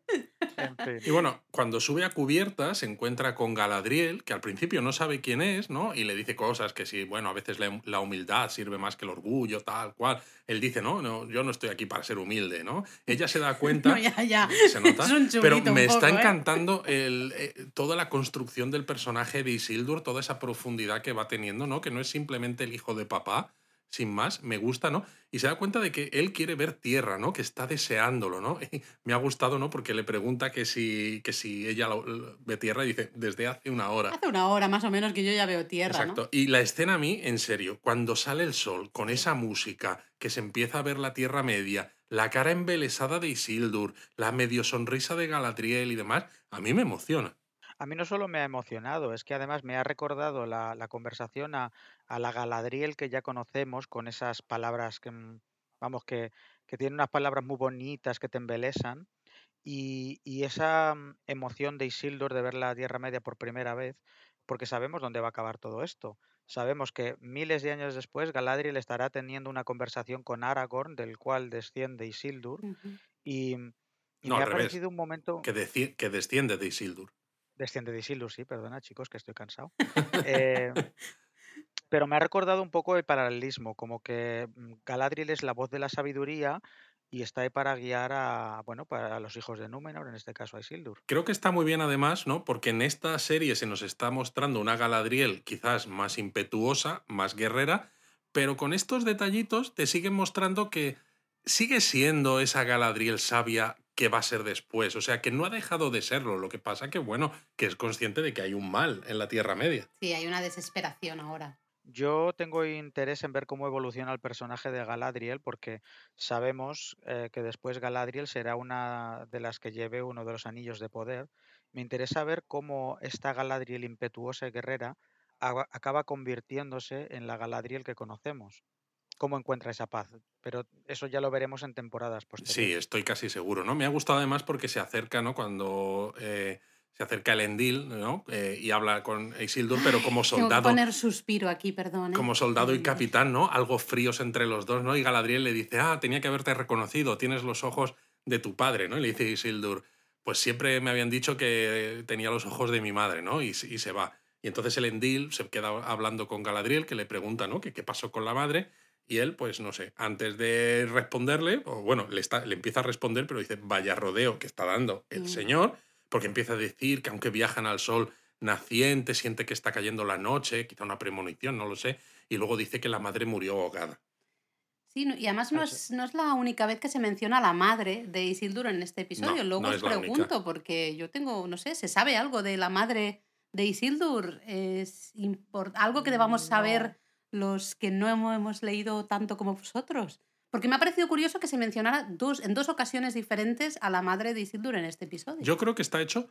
En fin. Y bueno, cuando sube a cubierta se encuentra con Galadriel, que al principio no sabe quién es, ¿no? Y le dice cosas que si, bueno, a veces la, la humildad sirve más que el orgullo, tal cual. Él dice, no, no, yo no estoy aquí para ser humilde, ¿no? Ella se da cuenta, No, ya, ya. se nota, Es un pero me un está poco, ¿eh? encantando el, eh, toda la construcción del personaje de Isildur, toda esa profundidad que va teniendo, ¿no? Que no es simplemente el hijo de papá, sin más, me gusta, ¿no? Y se da cuenta de que él quiere ver tierra, ¿no? Que está deseándolo, ¿no? Y me ha gustado, ¿no? Porque le pregunta que si, que si ella lo- lo- ve tierra y dice, desde hace una hora. Hace una hora más o menos que yo ya veo tierra, Exacto. Y la escena a mí, en serio, cuando sale el sol con esa música, que se empieza a ver la Tierra Media, la cara embelesada de Isildur, la medio sonrisa de Galadriel y demás, a mí me emociona. A mí no solo me ha emocionado, es que además me ha recordado la, conversación a, la Galadriel que ya conocemos, con esas palabras que, mm, vamos, que, que tiene unas palabras muy bonitas que te embelesan. Y, y esa mm, emoción de Isildur de ver la Tierra Media por primera vez, porque sabemos dónde va a acabar todo esto. Sabemos que miles de años después Galadriel estará teniendo una conversación con Aragorn, del cual desciende Isildur. Ujú. y, y No, me ha revés, parecido un momento... que desciende de Isildur. Desciende de Isildur, sí, perdona chicos, que estoy cansado. Eh, Pero me ha recordado un poco el paralelismo, como que mm, Galadriel es la voz de la sabiduría y está ahí para guiar a, bueno, para los hijos de Númenor, en este caso a Isildur. Creo que está muy bien además, ¿no? Porque en esta serie se nos está mostrando una Galadriel quizás más impetuosa, más guerrera, pero con estos detallitos te siguen mostrando que sigue siendo esa Galadriel sabia que va a ser después. O sea, que no ha dejado de serlo. Lo que pasa que, bueno, que es consciente de que hay un mal en la Tierra Media. Sí, hay una desesperación ahora. Yo tengo interés en ver cómo evoluciona el personaje de Galadriel, porque sabemos eh, que después Galadriel será una de las que lleve uno de los anillos de poder. Me interesa ver cómo esta Galadriel impetuosa y guerrera aba- acaba convirtiéndose en la Galadriel que conocemos. Cómo encuentra esa paz. Pero eso ya lo veremos en temporadas Sí, posteriores. estoy casi seguro, ¿no? Me ha gustado además porque se acerca, ¿no? Cuando eh, se acerca el Endil, ¿no? Eh, y habla con Isildur, pero como Tengo que soldado. poner suspiro aquí, perdón. ¿eh? como soldado y capitán, ¿no? Algo fríos entre los dos, ¿no? Y Galadriel le dice, ah, tenía que haberte reconocido, tienes los ojos de tu padre, ¿no? Y le dice Isildur, pues siempre me habían dicho que tenía los ojos de mi madre, ¿no? Y, y se va. Y entonces el Endil se queda hablando con Galadriel, que le pregunta, ¿no? Que qué pasó con la madre. Y él, pues no sé, antes de responderle, o bueno, le, está, le empieza a responder, pero dice, vaya rodeo que está dando el Mm. señor, porque empieza a decir que aunque viajan al sol naciente, siente que está cayendo la noche, quizá una premonición, no lo sé, y luego dice que la madre murió ahogada. Sí, no- y además no es, no es la única vez que se menciona a la madre de Isildur en este episodio. Luego os pregunto, porque yo tengo, no sé, ¿se sabe algo de la madre de Isildur? ¿Es algo que debamos saber los que no hemo- hemos leído tanto como vosotros? Porque me ha parecido curioso que se mencionara dos, en dos ocasiones diferentes a la madre de Isildur en este episodio. Yo creo que está hecho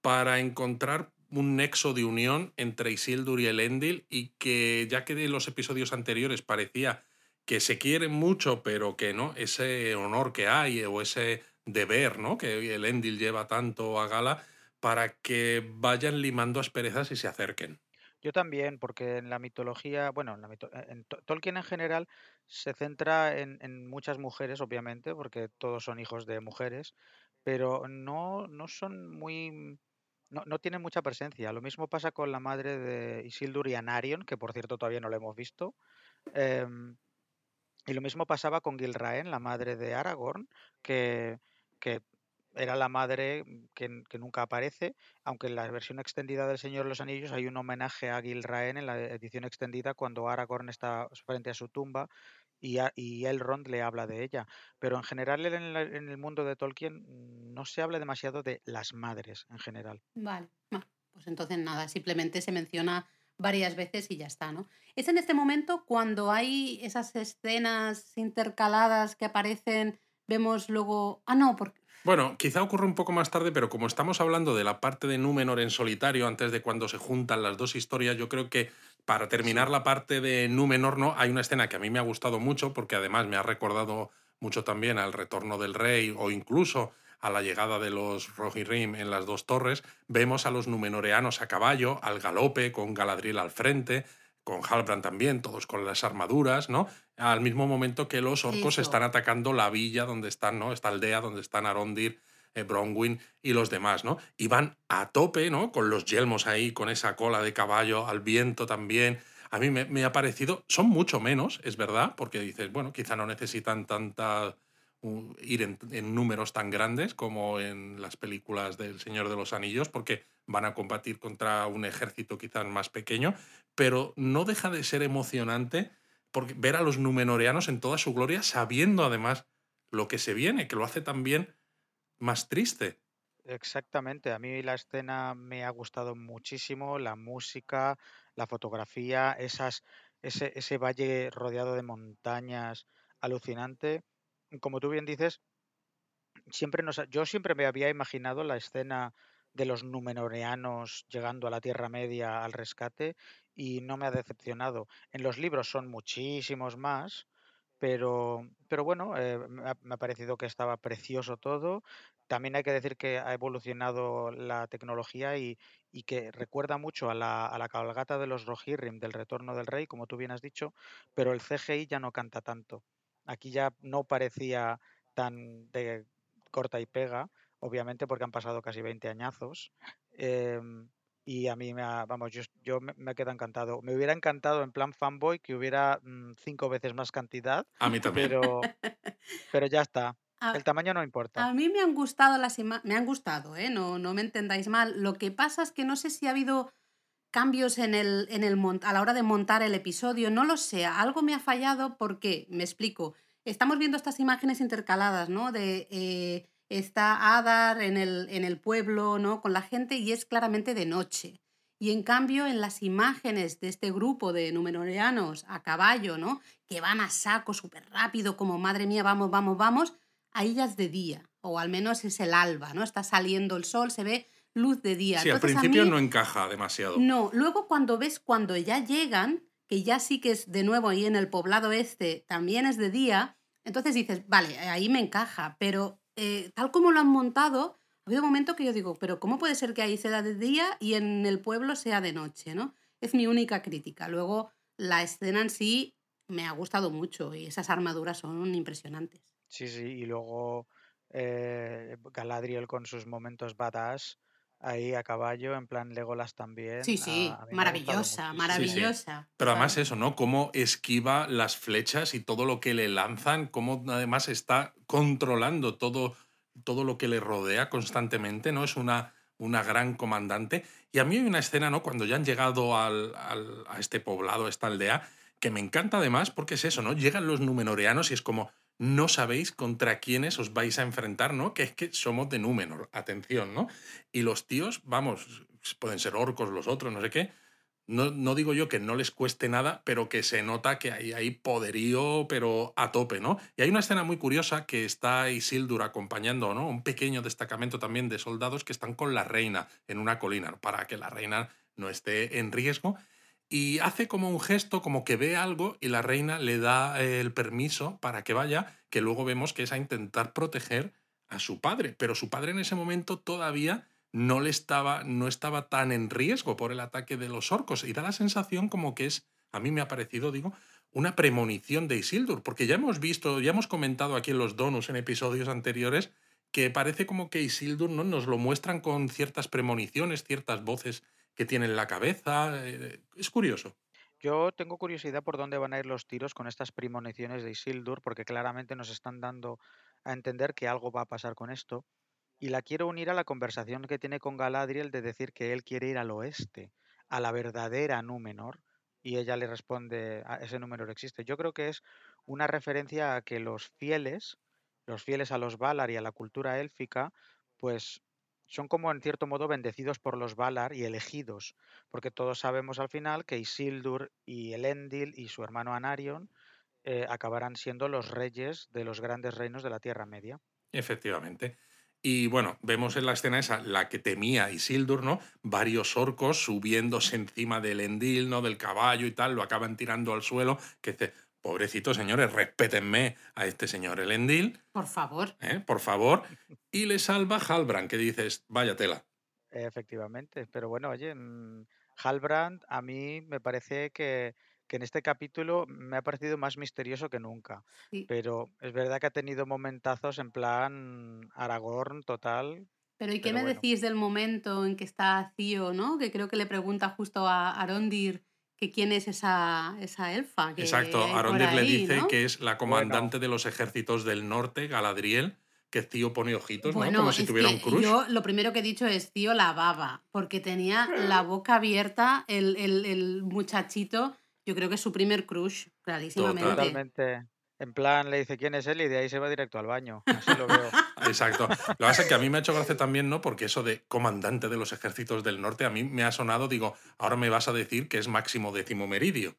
para encontrar un nexo de unión entre Isildur y Elendil y que ya que en los episodios anteriores parecía que se quieren mucho, pero que no, ese honor que hay o ese deber ¿no? que Elendil lleva tanto a gala para que vayan limando asperezas y se acerquen. Yo también, porque en la mitología, bueno, en, la eh, en To- Tolkien en general se centra en, muchas mujeres, obviamente, porque todos son hijos de mujeres, pero no, no son muy, no, no tienen mucha presencia. Lo mismo pasa con la madre de Isildur y Anarion, que por cierto todavía no lo hemos visto. em, y lo mismo pasaba con Gilraen, la madre de Aragorn, que era la madre que, que nunca aparece, aunque en la versión extendida del Señor de los Anillos hay un homenaje a Gilraen en la edición extendida cuando Aragorn está frente a su tumba y, a- y Elrond le habla de ella. Pero en general en, en el mundo de Tolkien mm, no se habla demasiado de las madres en general. Vale, bueno, pues entonces nada, simplemente se menciona varias veces y ya está, ¿no? Es en este momento cuando hay esas escenas intercaladas que aparecen, vemos luego... Ah, no, porque... Bueno, quizá ocurre un poco más tarde, pero como estamos hablando de la parte de Númenor en solitario, antes de cuando se juntan las dos historias, yo creo que para terminar la parte de Númenor, ¿no? Hay una escena que a mí me ha gustado mucho, porque además me ha recordado mucho también al retorno del rey o incluso a la llegada de los Rohirrim en las dos torres. Vemos a los Númenoreanos a caballo, al galope, con Galadriel al frente, con Halbrand también, todos con las armaduras, ¿no? Al mismo momento que los orcos Eso. están atacando la villa donde están, ¿no? Esta aldea donde están Arondir, eh, Bronwyn y los demás, ¿no? Y van a tope, ¿no? Con los yelmos ahí, con esa cola de caballo, al viento también. A mí me, me ha parecido, son mucho menos, es verdad, porque dices, bueno, quizá no necesitan tanta uh, ir en, en números tan grandes como en las películas del Señor de los Anillos, porque van a combatir contra un ejército quizás más pequeño, pero no deja de ser emocionante porque ver a los numenoreanos en toda su gloria, sabiendo además lo que se viene, que lo hace también más triste. Exactamente, a mí la escena me ha gustado muchísimo, la música, la fotografía, esas, ese, valle rodeado de montañas, alucinante. Como tú bien dices, siempre yo siempre me había imaginado la escena de los Númenoreanos llegando a la Tierra Media al rescate y no me ha decepcionado. En los libros son muchísimos más, pero, pero bueno, eh, me ha parecido que estaba precioso todo. También hay que decir que ha evolucionado la tecnología y, y que recuerda mucho a la, a la cabalgata de los Rohirrim del Retorno del Rey, como tú bien has dicho, pero el CGI ya no canta tanto. Aquí ya no parecía tan de corta y pega, obviamente porque han pasado casi 20 añazos. em, y a mí me ha, vamos, yo, yo me, me queda encantado. Me hubiera encantado en plan fanboy que hubiera mm, cinco veces más cantidad, A mí también. pero, pero ya está. A, El tamaño no importa. a mí me han gustado las imágenes, me han gustado, ¿eh? No, no me entendáis mal. Lo que pasa es que no sé si ha habido cambios en el, en el mont- a la hora de montar el episodio, no lo sé, algo me ha fallado porque, me explico, estamos viendo estas imágenes intercaladas, ¿no? De eh, está Adar en el, en el pueblo, ¿no? Con la gente y es claramente de noche. Y en cambio, en las imágenes de este grupo de numenorianos a caballo, ¿no? Que van a saco súper rápido, como madre mía, vamos, vamos, vamos, ahí ya es de día, o al menos es el alba, ¿no? Está saliendo el sol, se ve luz de día. Sí, al Entonces, principio mí- no encaja demasiado. no, luego cuando ves cuando ya llegan, que ya sí que es de nuevo ahí en el poblado este, también es de día, entonces dices, vale, ahí me encaja, pero eh, tal como lo han montado, ha habido un momento que yo digo, pero ¿cómo puede ser que ahí sea de día y en el pueblo sea de noche, no? Es mi única crítica. Luego, la escena en sí me ha gustado mucho y esas armaduras son impresionantes. Sí, sí, y luego eh, Galadriel con sus momentos badass ahí a caballo, en plan Legolas también. Sí, sí, a- maravillosa, maravillosa. Pero además eso, ¿no? Cómo esquiva las flechas y todo lo que le lanzan, cómo además está controlando todo, todo lo que le rodea constantemente, ¿no? Es una, una gran comandante. Y a mí hay una escena, ¿no? Cuando ya han llegado al, al- a este poblado, a esta aldea, que me encanta además porque es eso, ¿no? Llegan los numenoreanos y es como, no sabéis contra quiénes os vais a enfrentar, ¿no? Que es que somos de Númenor, atención, ¿no? Y los tíos, vamos, pueden ser orcos los otros, no sé qué, no, no digo yo que no les cueste nada, pero que se nota que hay, hay poderío, pero a tope, ¿no? Y hay una escena muy curiosa que está Isildur acompañando, ¿no? Un pequeño destacamento también de soldados que están con la reina en una colina, para que la reina no esté en riesgo. Y hace como un gesto, como que ve algo y la reina le da el permiso para que vaya, que luego vemos que es a intentar proteger a su padre. Pero su padre en ese momento todavía no le estaba, no estaba tan en riesgo por el ataque de los orcos. Y da la sensación como que es, a mí me ha parecido, digo, una premonición de Isildur, porque ya hemos visto, ya hemos comentado aquí en los donos en episodios anteriores que parece como que Isildur ¿no? nos lo muestran con ciertas premoniciones, ciertas voces que tiene en la cabeza. eh, Es curioso. Yo tengo curiosidad por dónde van a ir los tiros con estas premoniciones de Isildur, porque claramente nos están dando a entender que algo va a pasar con esto. Y la quiero unir a la conversación que tiene con Galadriel de decir que él quiere ir al oeste, a la verdadera Númenor, y ella le responde, "Ah, ese Númenor existe. Yo creo que es una referencia a que los fieles, los fieles a los Valar y a la cultura élfica, pues son como en cierto modo bendecidos por los Valar y elegidos, porque todos sabemos al final que Isildur y Elendil y su hermano Anarion eh, acabarán siendo los reyes de los grandes reinos de la Tierra Media. Efectivamente. Y bueno, vemos en la escena esa, la que temía Isildur, ¿no? Varios orcos subiéndose encima del endil, ¿no? Del caballo y tal, lo acaban tirando al suelo, que dice, pobrecitos señores, respétenme a este señor Elendil, Por favor. ¿eh? por favor. Y le salva Halbrand, que dices, vaya tela. Efectivamente, pero bueno, oye, mm, Halbrand a mí me parece que, que en este capítulo me ha parecido más misterioso que nunca, Sí. pero es verdad que ha tenido momentazos en plan Aragorn total. Pero ¿y qué Pero me bueno. decís del momento en que está Cío, ¿no? Que creo que le pregunta justo a Arondir que quién es esa, esa elfa. Que Exacto, Arondir le dice ¿no? que es la comandante de los ejércitos del norte, Galadriel, que Tío pone ojitos, ¿no? Bueno, Como si tuviera un crush. yo lo primero que he dicho es tío la baba, porque tenía la boca abierta el, el- el muchachito, yo creo que es su primer crush, clarísimamente. Totalmente. En plan, le dice quién es él y de ahí se va directo al baño. Así lo veo. Exacto. Lo que pasa es que a mí me ha hecho gracia también, ¿no? Porque eso de comandante de los ejércitos del norte, a mí me ha sonado, digo, ahora me vas a decir que es máximo décimo meridio.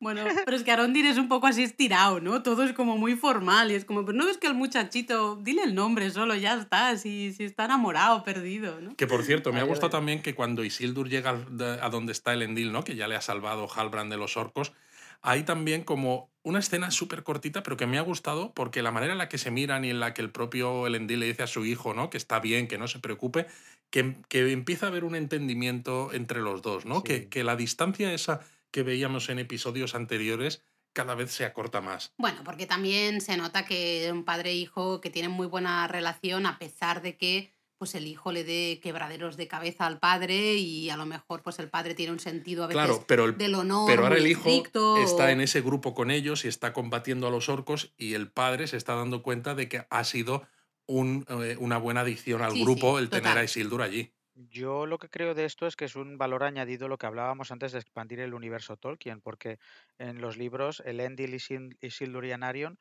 Bueno, pero es que Arondir es un poco así estirado, ¿no? Todo es como muy formal y es como, pero no ves que el muchachito, dile el nombre solo, ya está, si, si está enamorado, perdido, ¿no? Que por cierto, me ha gustado también que cuando Isildur llega al- a donde está el Endil, ¿no? Que ya le ha salvado Halbrand de los orcos, hay también como una escena súper cortita, pero que me ha gustado porque la manera en la que se miran y en la que el propio Elendil le dice a su hijo, ¿no? Que está bien, que no se preocupe, que, que empieza a haber un entendimiento entre los dos, ¿no? Que, que la distancia esa que veíamos en episodios anteriores cada vez se acorta más. Bueno, porque también se nota que un padre e hijo que tienen muy buena relación a pesar de que pues el hijo le dé quebraderos de cabeza al padre y a lo mejor pues el padre tiene un sentido a veces Claro, pero, el, del honor pero ahora el hijo estricto está o- en ese grupo con ellos y está combatiendo a los orcos y el padre se está dando cuenta de que ha sido un, eh, una buena adición al Sí, sí, grupo el tener a Isildur allí. Yo lo que creo de esto es que es un valor añadido lo que hablábamos antes de expandir el universo Tolkien, porque en los libros Elendil, Isil- Isildur y Anarion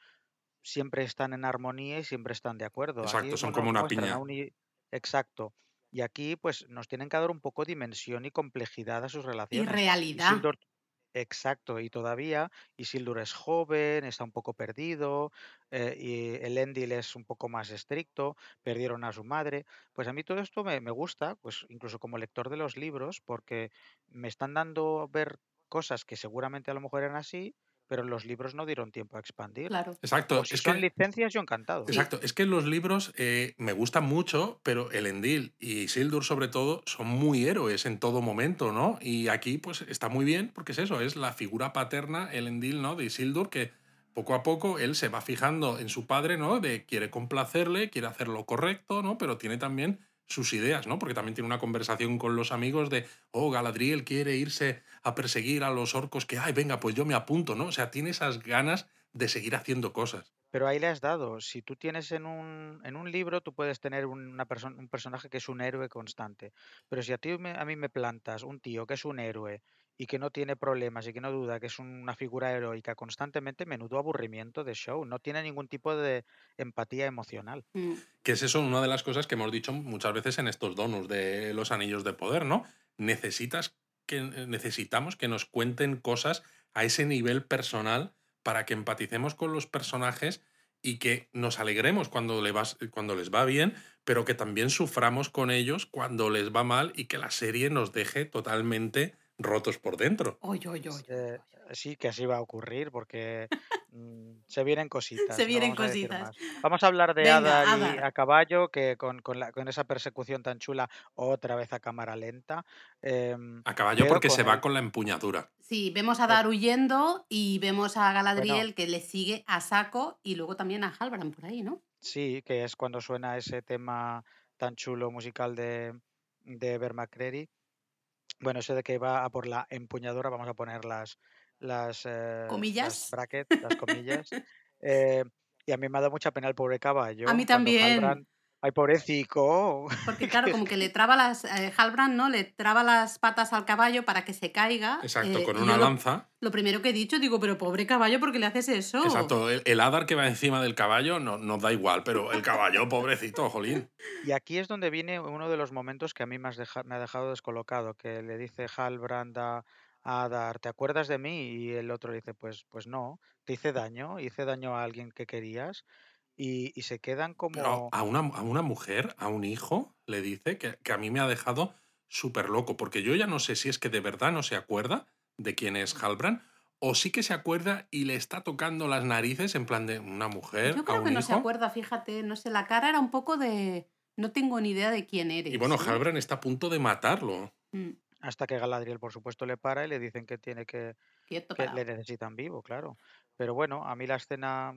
siempre están en armonía y siempre están de acuerdo. Exacto, son como una piña. un Exacto. Y aquí pues nos tienen que dar un poco dimensión y complejidad a sus y relaciones. realidad. Isildur, exacto, y todavía Isildur es joven, está un poco perdido, eh, y Elendil es un poco más estricto, perdieron a su madre. Pues a mí todo esto me, me gusta, pues incluso como lector de los libros, porque me están dando a ver cosas que seguramente a lo mejor eran así, pero los libros no dieron tiempo a expandir. Claro. Exacto, O si es son que licencias, yo encantado. Sí. Exacto, es que los libros eh, me gustan mucho, pero Elendil y Isildur sobre todo son muy héroes en todo momento, ¿no? Y aquí pues está muy bien porque es eso, es la figura paterna Elendil, ¿no? De Isildur que poco a poco él se va fijando en su padre, ¿no? De quiere complacerle, quiere hacer lo correcto, ¿no? Pero tiene también sus ideas, ¿no? Porque también tiene una conversación con los amigos de, oh, Galadriel quiere irse a perseguir a los orcos, que, ay, venga, pues yo me apunto, ¿no? O sea, tiene esas ganas de seguir haciendo cosas. Pero ahí le has dado. Si tú tienes en un, en un libro, tú puedes tener una persona, un personaje que es un héroe constante. Pero si a ti me- a mí me plantas un tío que es un héroe y que no tiene problemas y que no duda que es una figura heroica constantemente, menudo aburrimiento de show. No tiene ningún tipo de empatía emocional. Mm. Que es eso, una de las cosas que hemos dicho muchas veces en estos donos de los anillos de poder, ¿no? Necesitas que, necesitamos que nos cuenten cosas a ese nivel personal para que empaticemos con los personajes y que nos alegremos cuando, le vas, cuando les va bien, pero que también suframos con ellos cuando les va mal y que la serie nos deje totalmente rotos por dentro. Oy, oy, oy, oy, Eh, oy. sí, que así va a ocurrir porque se vienen cositas. Se no vienen vamos cositas. Vamos a hablar de Venga, Adar y a caballo, que con, con la- con esa persecución tan chula, otra vez a cámara lenta. em, A caballo porque se va con la empuñadura. Sí, vemos a Dar huyendo y vemos a Galadriel Bueno. que le sigue a saco y luego también a Halbrand por ahí, ¿no? Sí, que es cuando suena ese tema tan chulo musical de, de. Bueno, eso de que va a por la empuñadura, vamos a poner las, las, eh, las Comillas. brackets, las comillas. Eh, y a mí me ha dado mucha pena el pobre caballo. A mí también. Halbrand- Ay, pobrecito. Porque claro, como que le traba las, eh, Halbrand, ¿no? Le traba las patas al caballo para que se caiga. Exacto, eh, con una lo, lanza. lo primero que he dicho, digo, pero pobre caballo, ¿por qué le haces eso? Exacto, el, el Adar que va encima del caballo no, nos da igual, pero el caballo, pobrecito, jolín. Y aquí es donde viene uno de los momentos que a mí me, has deja- me ha dejado descolocado, que le dice Halbrand a a Adar, ¿te acuerdas de mí? Y el otro le dice, pues, pues no, te hice daño, hice daño a alguien que querías. Y, y se quedan Pero como... a una, a una mujer, a un hijo, le dice que, que a mí me ha dejado súper loco, porque yo ya no sé si es que de verdad no se acuerda de quién es Halbrand, o sí que se acuerda y le está tocando las narices en plan de una mujer Yo a creo un que no se acuerda, fíjate, no sé, la cara era un poco de... No tengo ni idea de quién eres. Y bueno, ¿no? Halbrand está a punto de matarlo. Mm, Hasta que Galadriel, por supuesto, le para y le dicen que tiene que, quieto, que le necesitan vivo, claro. Pero bueno, a mí la escena,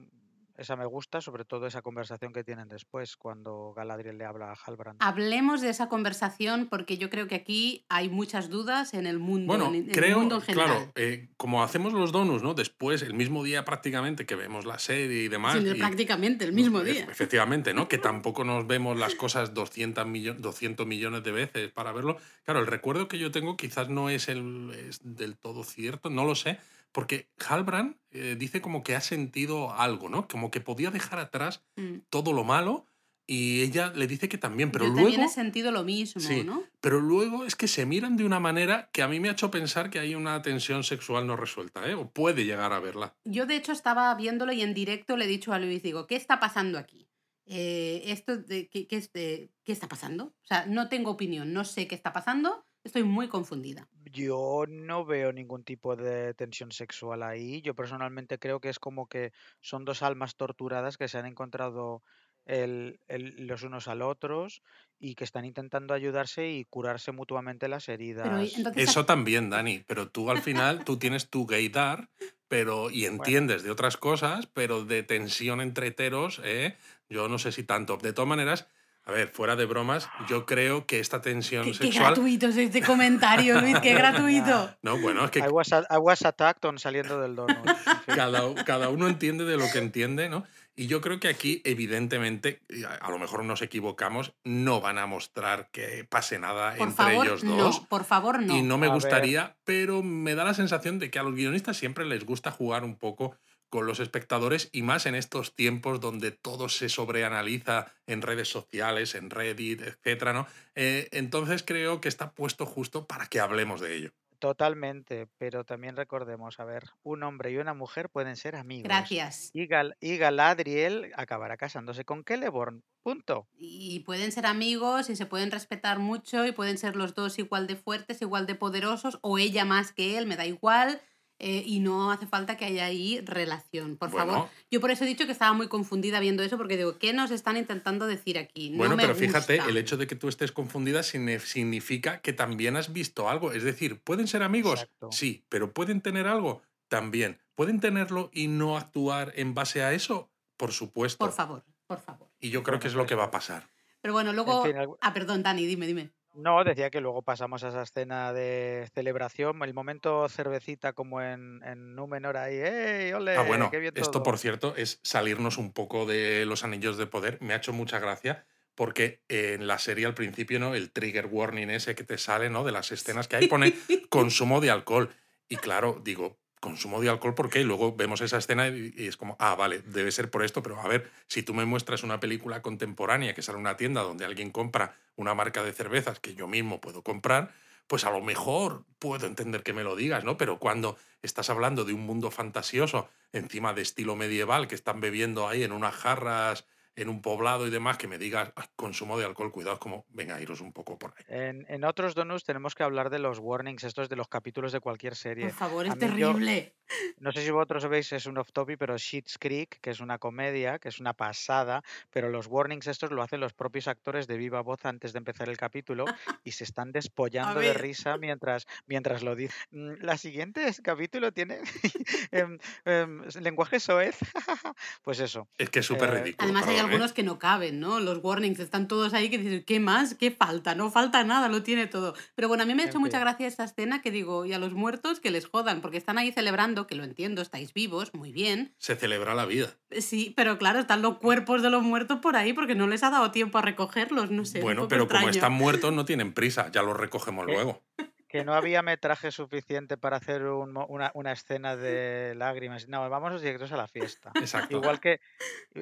esa me gusta, sobre todo esa conversación que tienen después, cuando Galadriel le habla a Halbrand. Hablemos de esa conversación porque yo creo que aquí hay muchas dudas en el mundo, Bueno, en, en el creo, mundo en general. claro, eh, como hacemos los donuts, ¿no? Después, el mismo día prácticamente que vemos la serie y demás. Sí, y- prácticamente el mismo día. Efectivamente, ¿no? Que tampoco nos vemos las cosas 200, millo- 200 millones de veces para verlo. Claro, el recuerdo que yo tengo quizás no es, el, es del todo cierto, no lo sé, porque Halbrand eh, dice como que ha sentido algo, ¿no? Como que podía dejar atrás Mm. todo lo malo y ella le dice que también, pero Yo luego... también he sentido lo mismo, Sí, ¿no? pero luego es que se miran de una manera que a mí me ha hecho pensar que hay una tensión sexual no resuelta, ¿eh? O puede llegar a verla. Yo de hecho estaba viéndolo y en directo le he dicho a Luis, digo, ¿qué está pasando aquí? Eh, esto de, ¿qué, qué es de- ¿Qué está pasando? O sea, no tengo opinión, no sé qué está pasando, estoy muy confundida. Yo no veo ningún tipo de tensión sexual ahí. Yo personalmente creo que es como que son dos almas torturadas que se han encontrado el- el- los unos al otros y que están intentando ayudarse y curarse mutuamente las Pero y- heridas. entonces, Eso también, Dani, pero tú al final tú tienes tu gaydar, pero y Bueno, entiendes de otras cosas, pero de tensión entre heteros, ¿eh? yo no sé si tanto. De todas maneras, A ver, fuera de bromas, yo creo que esta tensión Qué, qué sexual. gratuito es este comentario, Luis, qué gratuito. No, bueno, es que I was, a- I was attacked on saliendo del fin. cada, cada uno entiende de lo que entiende, ¿no? Y yo creo que aquí, evidentemente, a, a lo mejor nos equivocamos, no van a mostrar que pase nada Por entre favor, ellos dos. no, por favor, no. Y no me A ver. gustaría, pero me da la sensación de que a los guionistas siempre les gusta jugar un poco con los espectadores y más en estos tiempos donde todo se sobreanaliza en redes sociales, en Reddit, etcétera, ¿no? Eh, entonces creo que está puesto justo para que hablemos de ello. Totalmente, pero también recordemos, a ver, un hombre y una mujer pueden ser amigos. Gracias. Y, Gal- y Galadriel acabará casándose con Celeborn. Punto. Y pueden ser amigos y se pueden respetar mucho y pueden ser los dos igual de fuertes, igual de poderosos, o ella más que él, me da igual. Eh, y no hace falta que haya ahí relación, por Bueno. favor. Yo por eso he dicho que estaba muy confundida viendo eso, porque digo, ¿qué nos están intentando decir aquí? No Bueno, me pero fíjate, el hecho de que tú estés confundida signi- significa que también has visto algo. Es decir, ¿pueden ser amigos? Exacto. Sí, pero ¿pueden tener algo? También. ¿Pueden tenerlo y no actuar en base a eso? Por supuesto. Por favor, por favor. Y yo creo que es lo que va a pasar. Pero bueno, luego... fin, algo- Ah, perdón, Dani, dime, dime. No, decía que luego pasamos a esa escena de celebración, el momento cervecita como en, en Númenor ahí, ¡Ey, ole! Ah, bueno, qué bien esto todo". por cierto es salirnos un poco de los anillos de poder. Me ha hecho mucha gracia porque en la serie al principio, ¿no? El trigger warning ese que te sale, ¿no? De las escenas que hay pone consumo de alcohol. Y claro, digo, consumo de alcohol, ¿por qué? Y luego vemos esa escena y, es como, ah, vale, debe ser por esto, pero a ver, si tú me muestras una película contemporánea que sale en una tienda donde alguien compra una marca de cervezas que yo mismo puedo comprar, pues a lo mejor puedo entender que me lo digas, ¿no? Pero cuando estás hablando de un mundo fantasioso, encima de estilo medieval, que están bebiendo ahí en unas jarras, en un poblado y demás, que me digas "Ah, consumo de alcohol, cuidado, es como, venga, iros un poco por ahí. En, en otros donuts tenemos que hablar de los warnings estos de los capítulos de cualquier serie. Por favor, A es mí yo- terrible. No sé si vosotros veis, es un off topic, pero Sheets Creek, que es una comedia, que es una pasada, pero los warnings estos lo hacen los propios actores de viva voz antes de empezar el capítulo y se están despollando de risa mientras, mientras lo dicen. Mm, La siguiente es- capítulo tiene em, em, lenguaje soez. pues eso. Es que es súper Eh, ridículo. Además hay. Algunos que no caben, ¿no? Los warnings están todos ahí que dices, ¿qué más? ¿Qué falta? No falta nada, lo tiene todo. Pero bueno, a mí me ha hecho mucha gracia esta escena que digo, y a los muertos que les jodan, porque están ahí celebrando, que lo entiendo, estáis vivos, muy bien. Se celebra la vida. Sí, pero claro, están los cuerpos de los muertos por ahí porque no les ha dado tiempo a recogerlos, no sé. bueno, pero como están muertos no tienen prisa, ya los recogemos luego. Que no había metraje suficiente para hacer un una, una escena de lágrimas. No, vamos directos a la fiesta. Exacto. Igual que,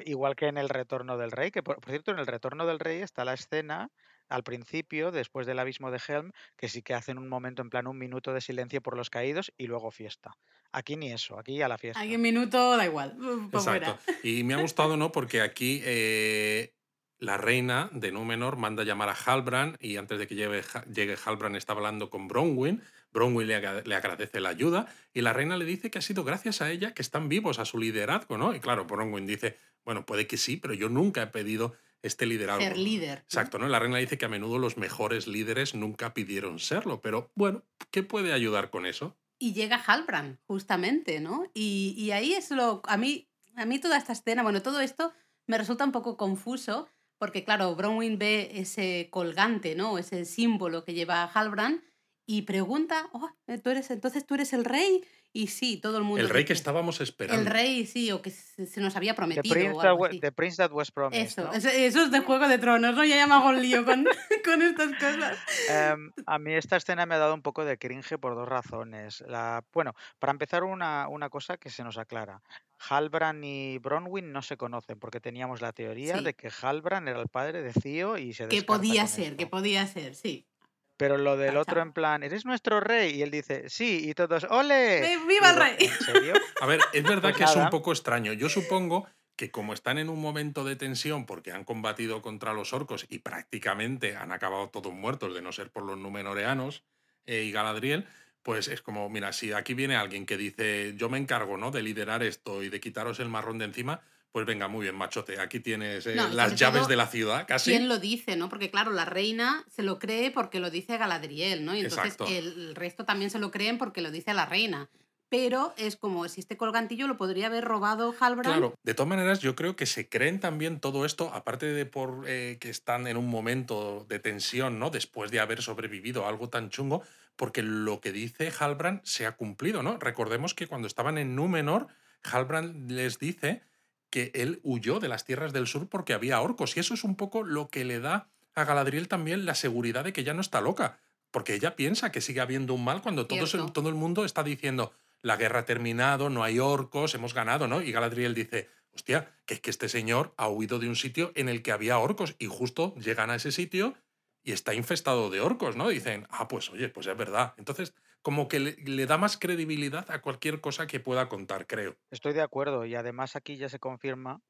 igual que en el Retorno del Rey, que por, por cierto en el Retorno del Rey está la escena al principio, después del abismo de Helm, que sí que hacen un momento en plan un minuto de silencio por los caídos y luego fiesta. Aquí ni eso, aquí a la fiesta. Ahí en minuto da igual. fuera. Exacto. Y me ha gustado, ¿no? Porque aquí eh, la reina de Númenor manda llamar a Halbrand y antes de que llegue, llegue Halbrand está hablando con Bronwyn. Bronwyn le, agra- le agradece la ayuda y la reina le dice que ha sido gracias a ella que están vivos, a su liderazgo, ¿no? Y claro, Bronwyn dice, bueno, puede que sí, pero yo nunca he pedido este liderazgo. Ser líder. Exacto, ¿no? La reina dice que a menudo los mejores líderes nunca pidieron serlo, pero bueno, ¿qué puede ayudar con eso? Y llega Halbrand, justamente, ¿no? Y, y ahí es lo. A mí, a mí toda esta escena, bueno, todo esto me resulta un poco confuso, porque claro, Bronwyn ve ese colgante, ¿no? Ese símbolo que lleva Halbrand y pregunta, oh, ¿tú eres, entonces tú eres el rey. Y sí, todo el mundo. El rey que estábamos esperando. El rey, sí, o que se nos había The prometido. Prince, o algo así. the Prince That Was Promised. Eso, ¿no? eso, eso es de Juego de Tronos, ¿no? Ya, ya me hago un lío con, con estas cosas. Em, a mí esta escena me ha dado un poco de cringe por dos razones. La, bueno, para empezar una, una cosa que se nos aclara. Halbrand y Bronwyn no se conocen porque teníamos la teoría Sí. de que Halbrand era el padre de Theo y se Que podía ser, que podía ser, sí. Pero lo del otro en plan, eres nuestro rey y él dice, sí, y todos, ¡ole! ¡Eh, ¡Viva el rey! ¿En serio? A ver, es verdad Pues que es un poco extraño. Yo supongo que como están en un momento de tensión porque han combatido contra los orcos y prácticamente han acabado todos muertos, de no ser por los numenoreanos eh, y Galadriel, pues es como, mira, si aquí viene alguien que dice, yo me encargo ¿no? de liderar esto y de quitaros el marrón de encima, pues venga, muy bien, machote, aquí tienes eh, No, las llaves de la ciudad, casi. ¿Quién lo dice, no? Porque claro, la reina se lo cree porque lo dice Galadriel, ¿no? Y entonces Exacto. el resto también se lo creen porque lo dice la reina. pero es como si este colgantillo lo podría haber robado Halbrand. Claro, de todas maneras yo creo que se creen también todo esto, aparte de por eh, que están en un momento de tensión, ¿no? Después de haber sobrevivido a algo tan chungo, porque lo que dice Halbrand se ha cumplido, ¿no? Recordemos que cuando estaban en Númenor, Halbrand les dice que él huyó de las tierras del sur porque había orcos, y eso es un poco lo que le da a Galadriel también la seguridad de que ya no está loca, porque ella piensa que sigue habiendo un mal cuando todo, Cierto. todo el mundo está diciendo la guerra ha terminado, no hay orcos, hemos ganado, ¿no? Y Galadriel dice, hostia, que es que este señor ha huido de un sitio en el que había orcos y justo llegan a ese sitio y está infestado de orcos, ¿no? Dicen, ah, pues oye, pues es verdad. Entonces, como que le, le da más credibilidad a cualquier cosa que pueda contar, creo. Estoy de acuerdo y además aquí ya se confirma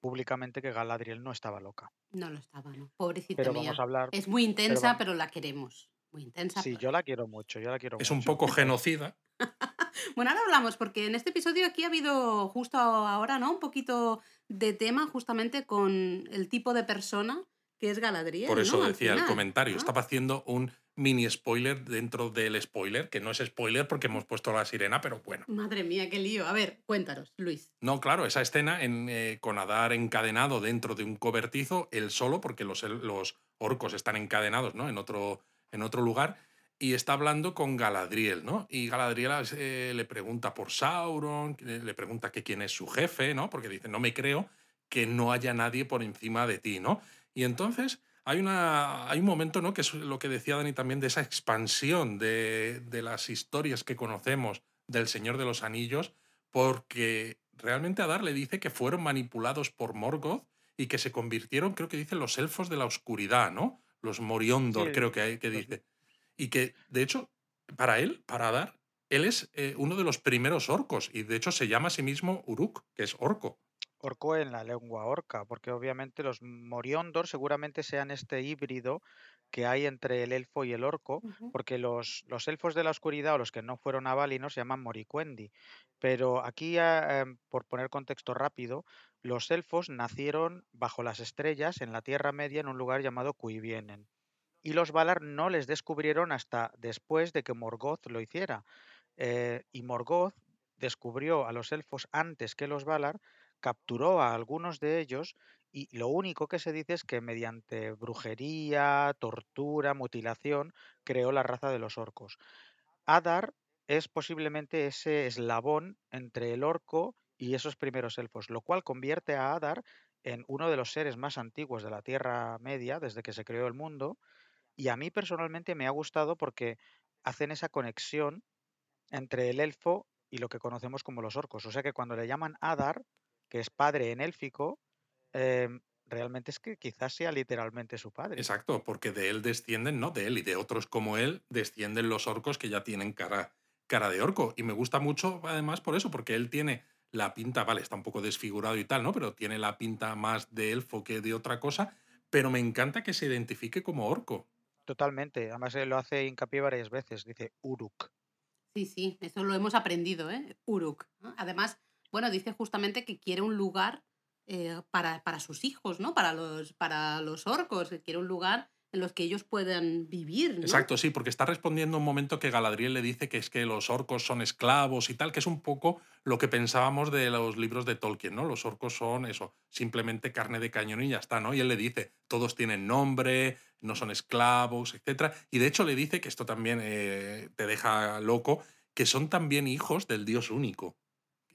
públicamente que Galadriel no estaba loca. No lo estaba, ¿no? Pobrecita Pero mía. vamos a hablar. Es muy intensa, pero la queremos. Muy intensa. Sí, pero- yo la quiero mucho, yo la quiero Es mucho. un poco genocida. Bueno, ahora hablamos, porque en este episodio aquí ha habido justo ahora, ¿no? Un poquito de tema justamente con el tipo de persona que es Galadriel. Por eso ¿no? Decía el comentario. ¿no? Estaba haciendo un mini spoiler dentro del spoiler, que no es spoiler porque hemos puesto la sirena, pero bueno. Madre mía, qué lío. A ver, cuéntanos, Luis. No, claro, esa escena en, eh, con Adar encadenado dentro de un cobertizo, él solo, porque los, los orcos están encadenados ¿no? en, otro, en otro lugar, y está hablando con Galadriel, ¿no? Y Galadriel eh, le pregunta por Sauron, le le pregunta que quién es su jefe, ¿no? Porque dice, no me creo que no haya nadie por encima de ti, ¿no? Y entonces hay, una, hay un momento, ¿no? Que es lo que decía Dani también, de esa expansión de, de las historias que conocemos del Señor de los Anillos, porque realmente Adar le dice que fueron manipulados por Morgoth y que se convirtieron, creo que dicen, los elfos de la oscuridad, ¿no? Los Moriondor, Sí, creo que, hay, que dice. Y que, de hecho, para él, para Adar, él es eh, uno de los primeros orcos y de hecho se llama a sí mismo Uruk, que es orco. Orco en la lengua orca, porque obviamente los Moriondor seguramente sean este híbrido que hay entre el elfo y el orco, porque los, los elfos de la oscuridad o los que no fueron a Valinor se llaman Moricuendi. Pero aquí, em, por poner contexto rápido, los elfos nacieron bajo las estrellas en la Tierra Media en un lugar llamado Cuivienen. Y los Valar no les descubrieron hasta después de que Morgoth lo hiciera. Eh, y Morgoth descubrió a los elfos antes que los Valar, capturó a algunos de ellos y lo único que se dice es que mediante brujería, tortura, mutilación, creó la raza de los orcos. Adar es posiblemente ese eslabón entre el orco y esos primeros elfos, lo cual convierte a Adar en uno de los seres más antiguos de la Tierra Media desde que se creó el mundo. Y a mí personalmente me ha gustado porque hacen esa conexión entre el elfo y lo que conocemos como los orcos. O sea que cuando le llaman Adar, que es padre en élfico, eh, realmente es que quizás sea literalmente su padre. Exacto, porque de él descienden, ¿no? De él y de otros como él descienden los orcos que ya tienen cara, cara de orco. Y me gusta mucho, además, por eso, porque él tiene la pinta, vale, está un poco desfigurado y tal, ¿no? Pero tiene la pinta más de elfo que de otra cosa. Pero me encanta que se identifique como orco. Totalmente. Además, él lo hace hincapié varias veces. Dice Uruk. Sí, sí, eso lo hemos aprendido, ¿eh? Uruk. Además, bueno, dice justamente que quiere un lugar eh, para, para sus hijos, ¿no? Para los, para los orcos, que quiere un lugar en los que ellos puedan vivir. Exacto, sí, porque está respondiendo un momento que Galadriel le dice que es que los orcos son esclavos y tal, que es un poco lo que pensábamos de los libros de Tolkien, ¿no? Los orcos son eso, simplemente carne de cañón y ya está, ¿no? Y él le dice, todos tienen nombre, no son esclavos, etc. Y de hecho le dice, que esto también eh, te deja loco, que son también hijos del Dios único.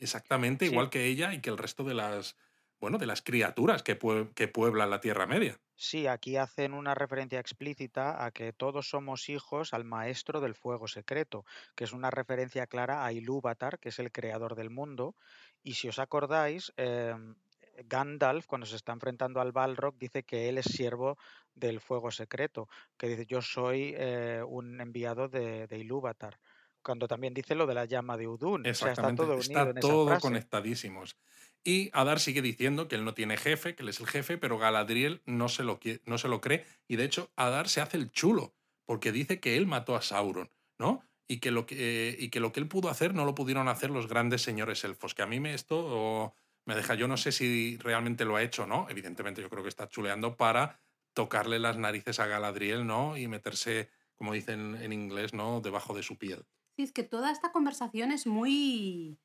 Exactamente, Sí. igual que ella y que el resto de las, bueno, de las criaturas que, pue- que pueblan la Tierra Media. Sí, aquí hacen una referencia explícita a que todos somos hijos al maestro del fuego secreto, que es una referencia clara a Ilúvatar, que es el creador del mundo. Y si os acordáis, em, Gandalf, cuando se está enfrentando al Balrog, dice que él es siervo del fuego secreto, que dice yo soy eh, un enviado de, de Ilúvatar. Cuando también dice lo de la llama de Udun. O sea, está Exactamente, todo unido está en esa todo frase. conectadísimos. Y Adar sigue diciendo que él no tiene jefe, que él es el jefe, pero Galadriel no se lo, no se lo cree. Y de hecho, Adar se hace el chulo, porque dice que él mató a Sauron, ¿no? Y que, lo que, y que lo que él pudo hacer no lo pudieron hacer los grandes señores elfos. Que a mí me esto me deja, yo no sé si realmente lo ha hecho, ¿no? Evidentemente yo creo que está chuleando para tocarle las narices a Galadriel, ¿no? Y meterse, como dicen en inglés, ¿no? Debajo de su piel. Sí, es que toda esta conversación es muy,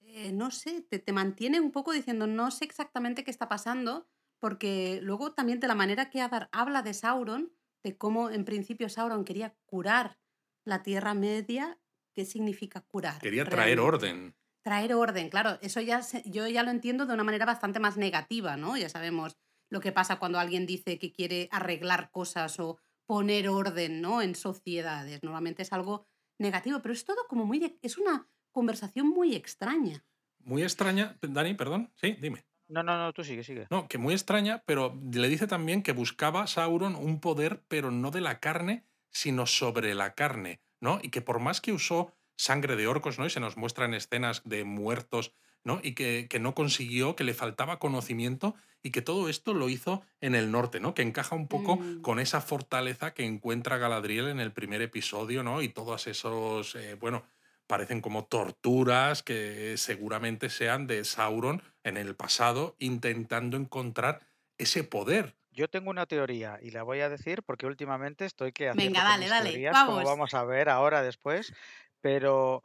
eh, no sé, te, te mantiene un poco diciendo no sé exactamente qué está pasando, porque luego también de la manera que Adar habla de Sauron, de cómo en principio Sauron quería curar la Tierra Media, ¿qué significa curar? Quería traer realmente? orden. Traer orden, claro, eso ya se- yo ya lo entiendo de una manera bastante más negativa, ¿no? Ya sabemos lo que pasa cuando alguien dice que quiere arreglar cosas o poner orden, ¿no? En sociedades. Normalmente es algo negativo, pero es todo como muy... de- es una conversación muy extraña. Muy extraña. Dani, perdón. Sí, dime. No, no, no, tú sigue, sigue. No, que muy extraña, pero le dice también que buscaba Sauron un poder, pero no de la carne, sino sobre la carne, ¿no? Y que por más que usó sangre de orcos, ¿no? Y se nos muestran escenas de muertos, ¿no? Y que, que no consiguió, que le faltaba conocimiento y que todo esto lo hizo en el norte, ¿no? Que encaja un poco Mm. con esa fortaleza que encuentra Galadriel en el primer episodio, ¿no? Y todos esos, eh, bueno, parecen como torturas que seguramente sean de Sauron en el pasado intentando encontrar ese poder. Yo tengo una teoría y la voy a decir porque últimamente estoy que acierto Venga, dale, dale, teorías, como vamos. vamos a ver ahora después, pero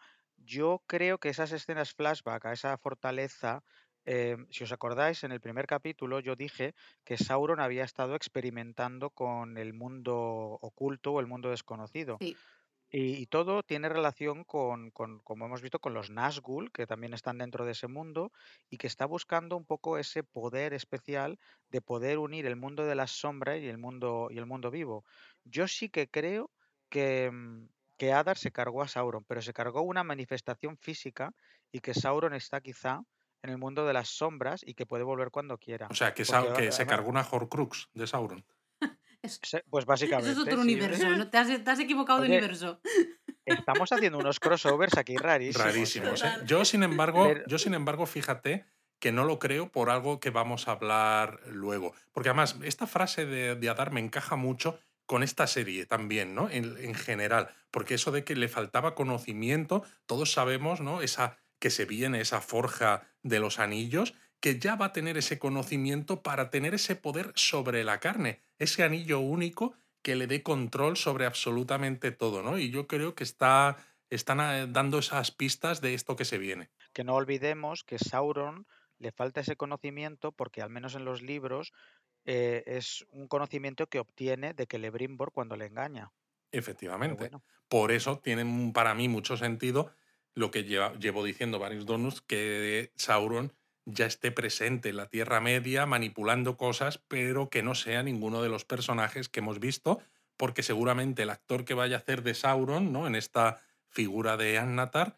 yo creo que esas escenas flashback a esa fortaleza, eh, si os acordáis, en el primer capítulo yo dije que Sauron había estado experimentando con el mundo oculto o el mundo desconocido. Sí. Y, y todo tiene relación con, con, como hemos visto, con los Nazgûl, que también están dentro de ese mundo, y que está buscando un poco ese poder especial de poder unir el mundo de las sombras y el mundo, y el mundo vivo. Yo sí que creo que, mm, que Adar se cargó a Sauron, pero se cargó una manifestación física y que Sauron está quizá en el mundo de las sombras y que puede volver cuando quiera. O sea, que, Porque se cargó una Horcrux de Sauron. Pues eso básicamente. es otro sí. universo, ¿no? Te has, te has equivocado de universo. Estamos haciendo unos crossovers aquí rarísimos. Rarísimos. ¿eh? Yo, sin embargo, Pero- yo, sin embargo, fíjate que no lo creo por algo que vamos a hablar luego. Porque además, esta frase de, de Adar me encaja mucho con esta serie también, ¿no? En, en general. Porque eso de que le faltaba conocimiento, todos sabemos, ¿no? Esa que se viene, esa forja de los anillos, que ya va a tener ese conocimiento para tener ese poder sobre la carne, ese anillo único que le dé control sobre absolutamente todo, ¿no? Y yo creo que está, están eh, dando esas pistas de esto que se viene. que no olvidemos que Sauron le falta ese conocimiento porque al menos en los libros eh, es un conocimiento que obtiene de Celebrimbor cuando le engaña. Efectivamente. bueno, Por eso tiene para mí mucho sentido lo que lleva- llevo diciendo varios donuts, que Sauron ya esté presente en la Tierra Media manipulando cosas, pero que no sea ninguno de los personajes que hemos visto, porque seguramente el actor que vaya a hacer de Sauron, ¿no? En esta figura de Annatar,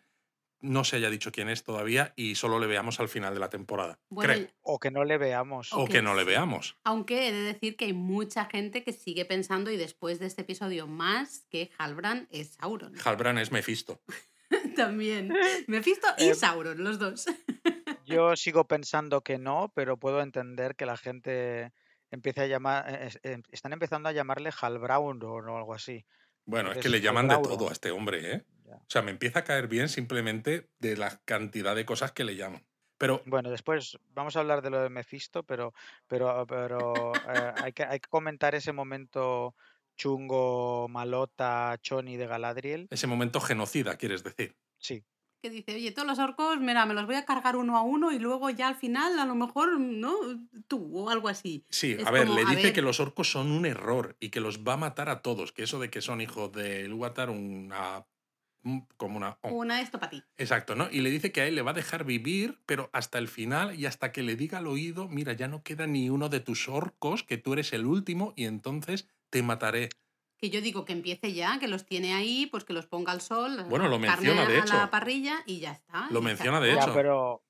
no se haya dicho quién es todavía y solo le veamos al final de la temporada. Bueno, Creo. o que no le veamos. O que no le veamos. Aunque he de decir que hay mucha gente que sigue pensando, y después de este episodio más, que Halbrand es Sauron. Halbran es Mephisto. También. Mephisto y Eh, Sauron, los dos. Yo sigo pensando que no, pero puedo entender que la gente empiece a llamar, eh, em- están empezando a llamarle Halbrand o algo así. Bueno, es que le llaman de todo a este hombre, ¿eh? O sea, me empieza a caer bien simplemente de la cantidad de cosas que le llaman. Pero Bueno, después vamos a hablar de lo de Mephisto, pero, pero, pero eh, hay, que, hay que comentar ese momento chungo, malota, choni de Galadriel. ese momento genocida, quieres decir. Sí, Que dice, oye, todos los orcos, mira, me los voy a cargar uno a uno y luego ya al final, a lo mejor, ¿no? Tú o algo así. Sí, Es a ver, como, le a dice ver. que los orcos son un error y que los va a matar a todos, que eso de que son hijos de Ilúvatar, una... un- como una... oh, Una esto para ti. Exacto, ¿no? Y le dice que a él le va a dejar vivir, pero hasta el final y hasta que le diga al oído, mira, ya no queda ni uno de tus orcos, que tú eres el último y entonces te mataré. Que yo digo que empiece ya, que los tiene ahí, pues que los ponga al sol, Bueno, lo menciona, de a hecho. la parrilla y ya está. Lo menciona, de ya, hecho. pero,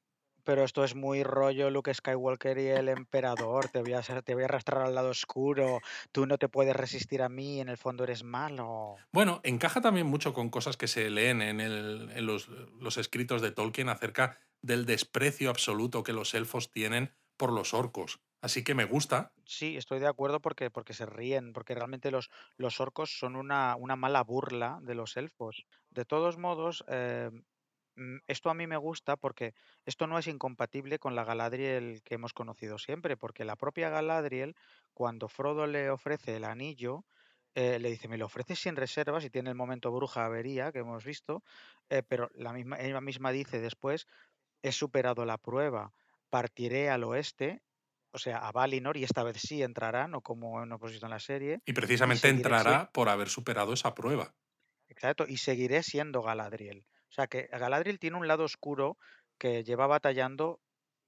pero esto es muy rollo Luke Skywalker y el emperador. Te voy, a, te voy a arrastrar al lado oscuro. Tú no te puedes resistir a mí. En el fondo eres malo. Bueno, encaja también mucho con cosas que se leen en, el- en los, los escritos de Tolkien acerca del desprecio absoluto que los elfos tienen por los orcos. Así que me gusta. Sí, estoy de acuerdo porque, porque se ríen, porque realmente los, los orcos son una, una mala burla de los elfos. De todos modos, eh, mm, esto a mí me gusta porque esto no es incompatible con la Galadriel que hemos conocido siempre, porque la propia Galadriel, cuando Frodo le ofrece el anillo, eh, le dice, me lo ofreces sin reservas y tiene el momento bruja avería que hemos visto, eh, pero la misma, ella misma dice después, he superado la prueba, partiré al oeste, o sea, a Valinor, y esta vez sí entrará, no como hemos visto en la serie. Y precisamente entrará por haber superado esa prueba. Exacto, y seguiré siendo Galadriel. O sea que Galadriel tiene un lado oscuro que lleva batallando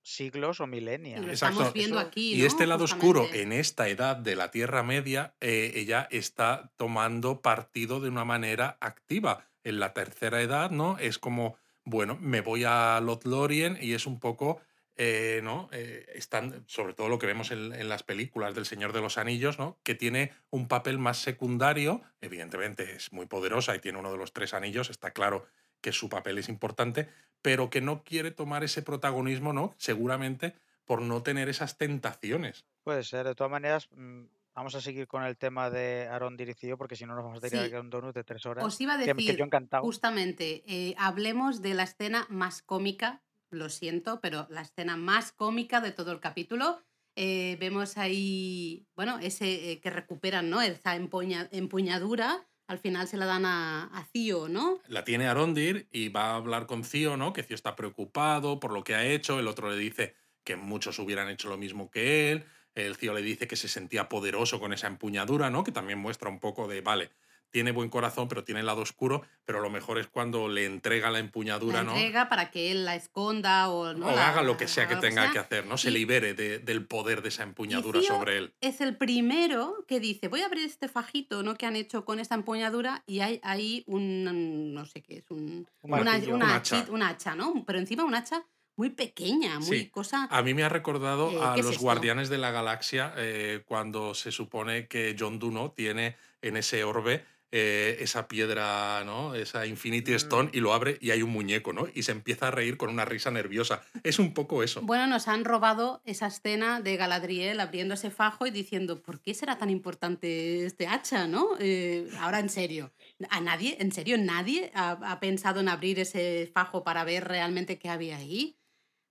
siglos o Y milenios. lo Exacto. estamos viendo Eso- aquí. Y ¿no? este lado oscuro, en esta edad de la Tierra Media, eh, ella está tomando partido de una manera activa. En la tercera edad, ¿no? Es como, bueno, me voy a Lothlórien y es un poco, eh, ¿no? Eh, están, sobre todo lo que vemos en, en las películas del Señor de los Anillos, ¿no? Que tiene un papel más secundario. Evidentemente es muy poderosa y tiene uno de los tres anillos, está claro que su papel es importante, pero que no quiere tomar ese protagonismo, ¿no? Seguramente por no tener esas tentaciones. Puede ser, de todas maneras, mm, vamos a seguir con el tema de Aaron dirigido porque si no nos vamos a tirar Sí. a un donut de tres horas. Os iba a que, que decir, yo encantado. justamente, eh, hablemos de la escena más cómica, lo siento, pero la escena más cómica de todo el capítulo. Eh, vemos ahí, bueno, ese eh, que recuperan, ¿no? Esa empuña- empuñadura, al final se la dan a, a Cío, ¿no? La tiene Arondir y va a hablar con Cío, ¿no? Que Cío está preocupado por lo que ha hecho. El otro le dice que muchos hubieran hecho lo mismo que él. El Cío le dice que se sentía poderoso con esa empuñadura, ¿no? Que también muestra un poco de, vale, tiene buen corazón, pero tiene el lado oscuro, pero lo mejor es cuando le entrega la empuñadura, la ¿no? entrega para que él la esconda o, ¿no? o la- haga lo que sea que tenga que hacer, ¿no? Se Y- libere de- del poder de esa empuñadura sobre él. es el primero que dice, voy a abrir este fajito ¿no? que han hecho con esta empuñadura y hay ahí un, no sé qué es, un, Un una, martillo. una Un hacha. hacha, ¿no? Pero encima un hacha muy pequeña, muy Sí. cosa... A mí me ha recordado Eh, a ¿qué es los esto? Guardianes de la Galaxia eh, cuando se supone que John Duno tiene en ese orbe eh, esa piedra, ¿no? Esa Infinity Mm. Stone y lo abre y hay un muñeco, ¿no? Y se empieza a reír con una risa nerviosa. Es un poco eso. Bueno, nos han robado esa escena de Galadriel abriendo ese fajo y diciendo, ¿por qué será tan importante este hacha, no? Eh, ahora en serio, ¿a nadie, en serio, nadie ha, ha pensado en abrir ese fajo para ver realmente qué había ahí?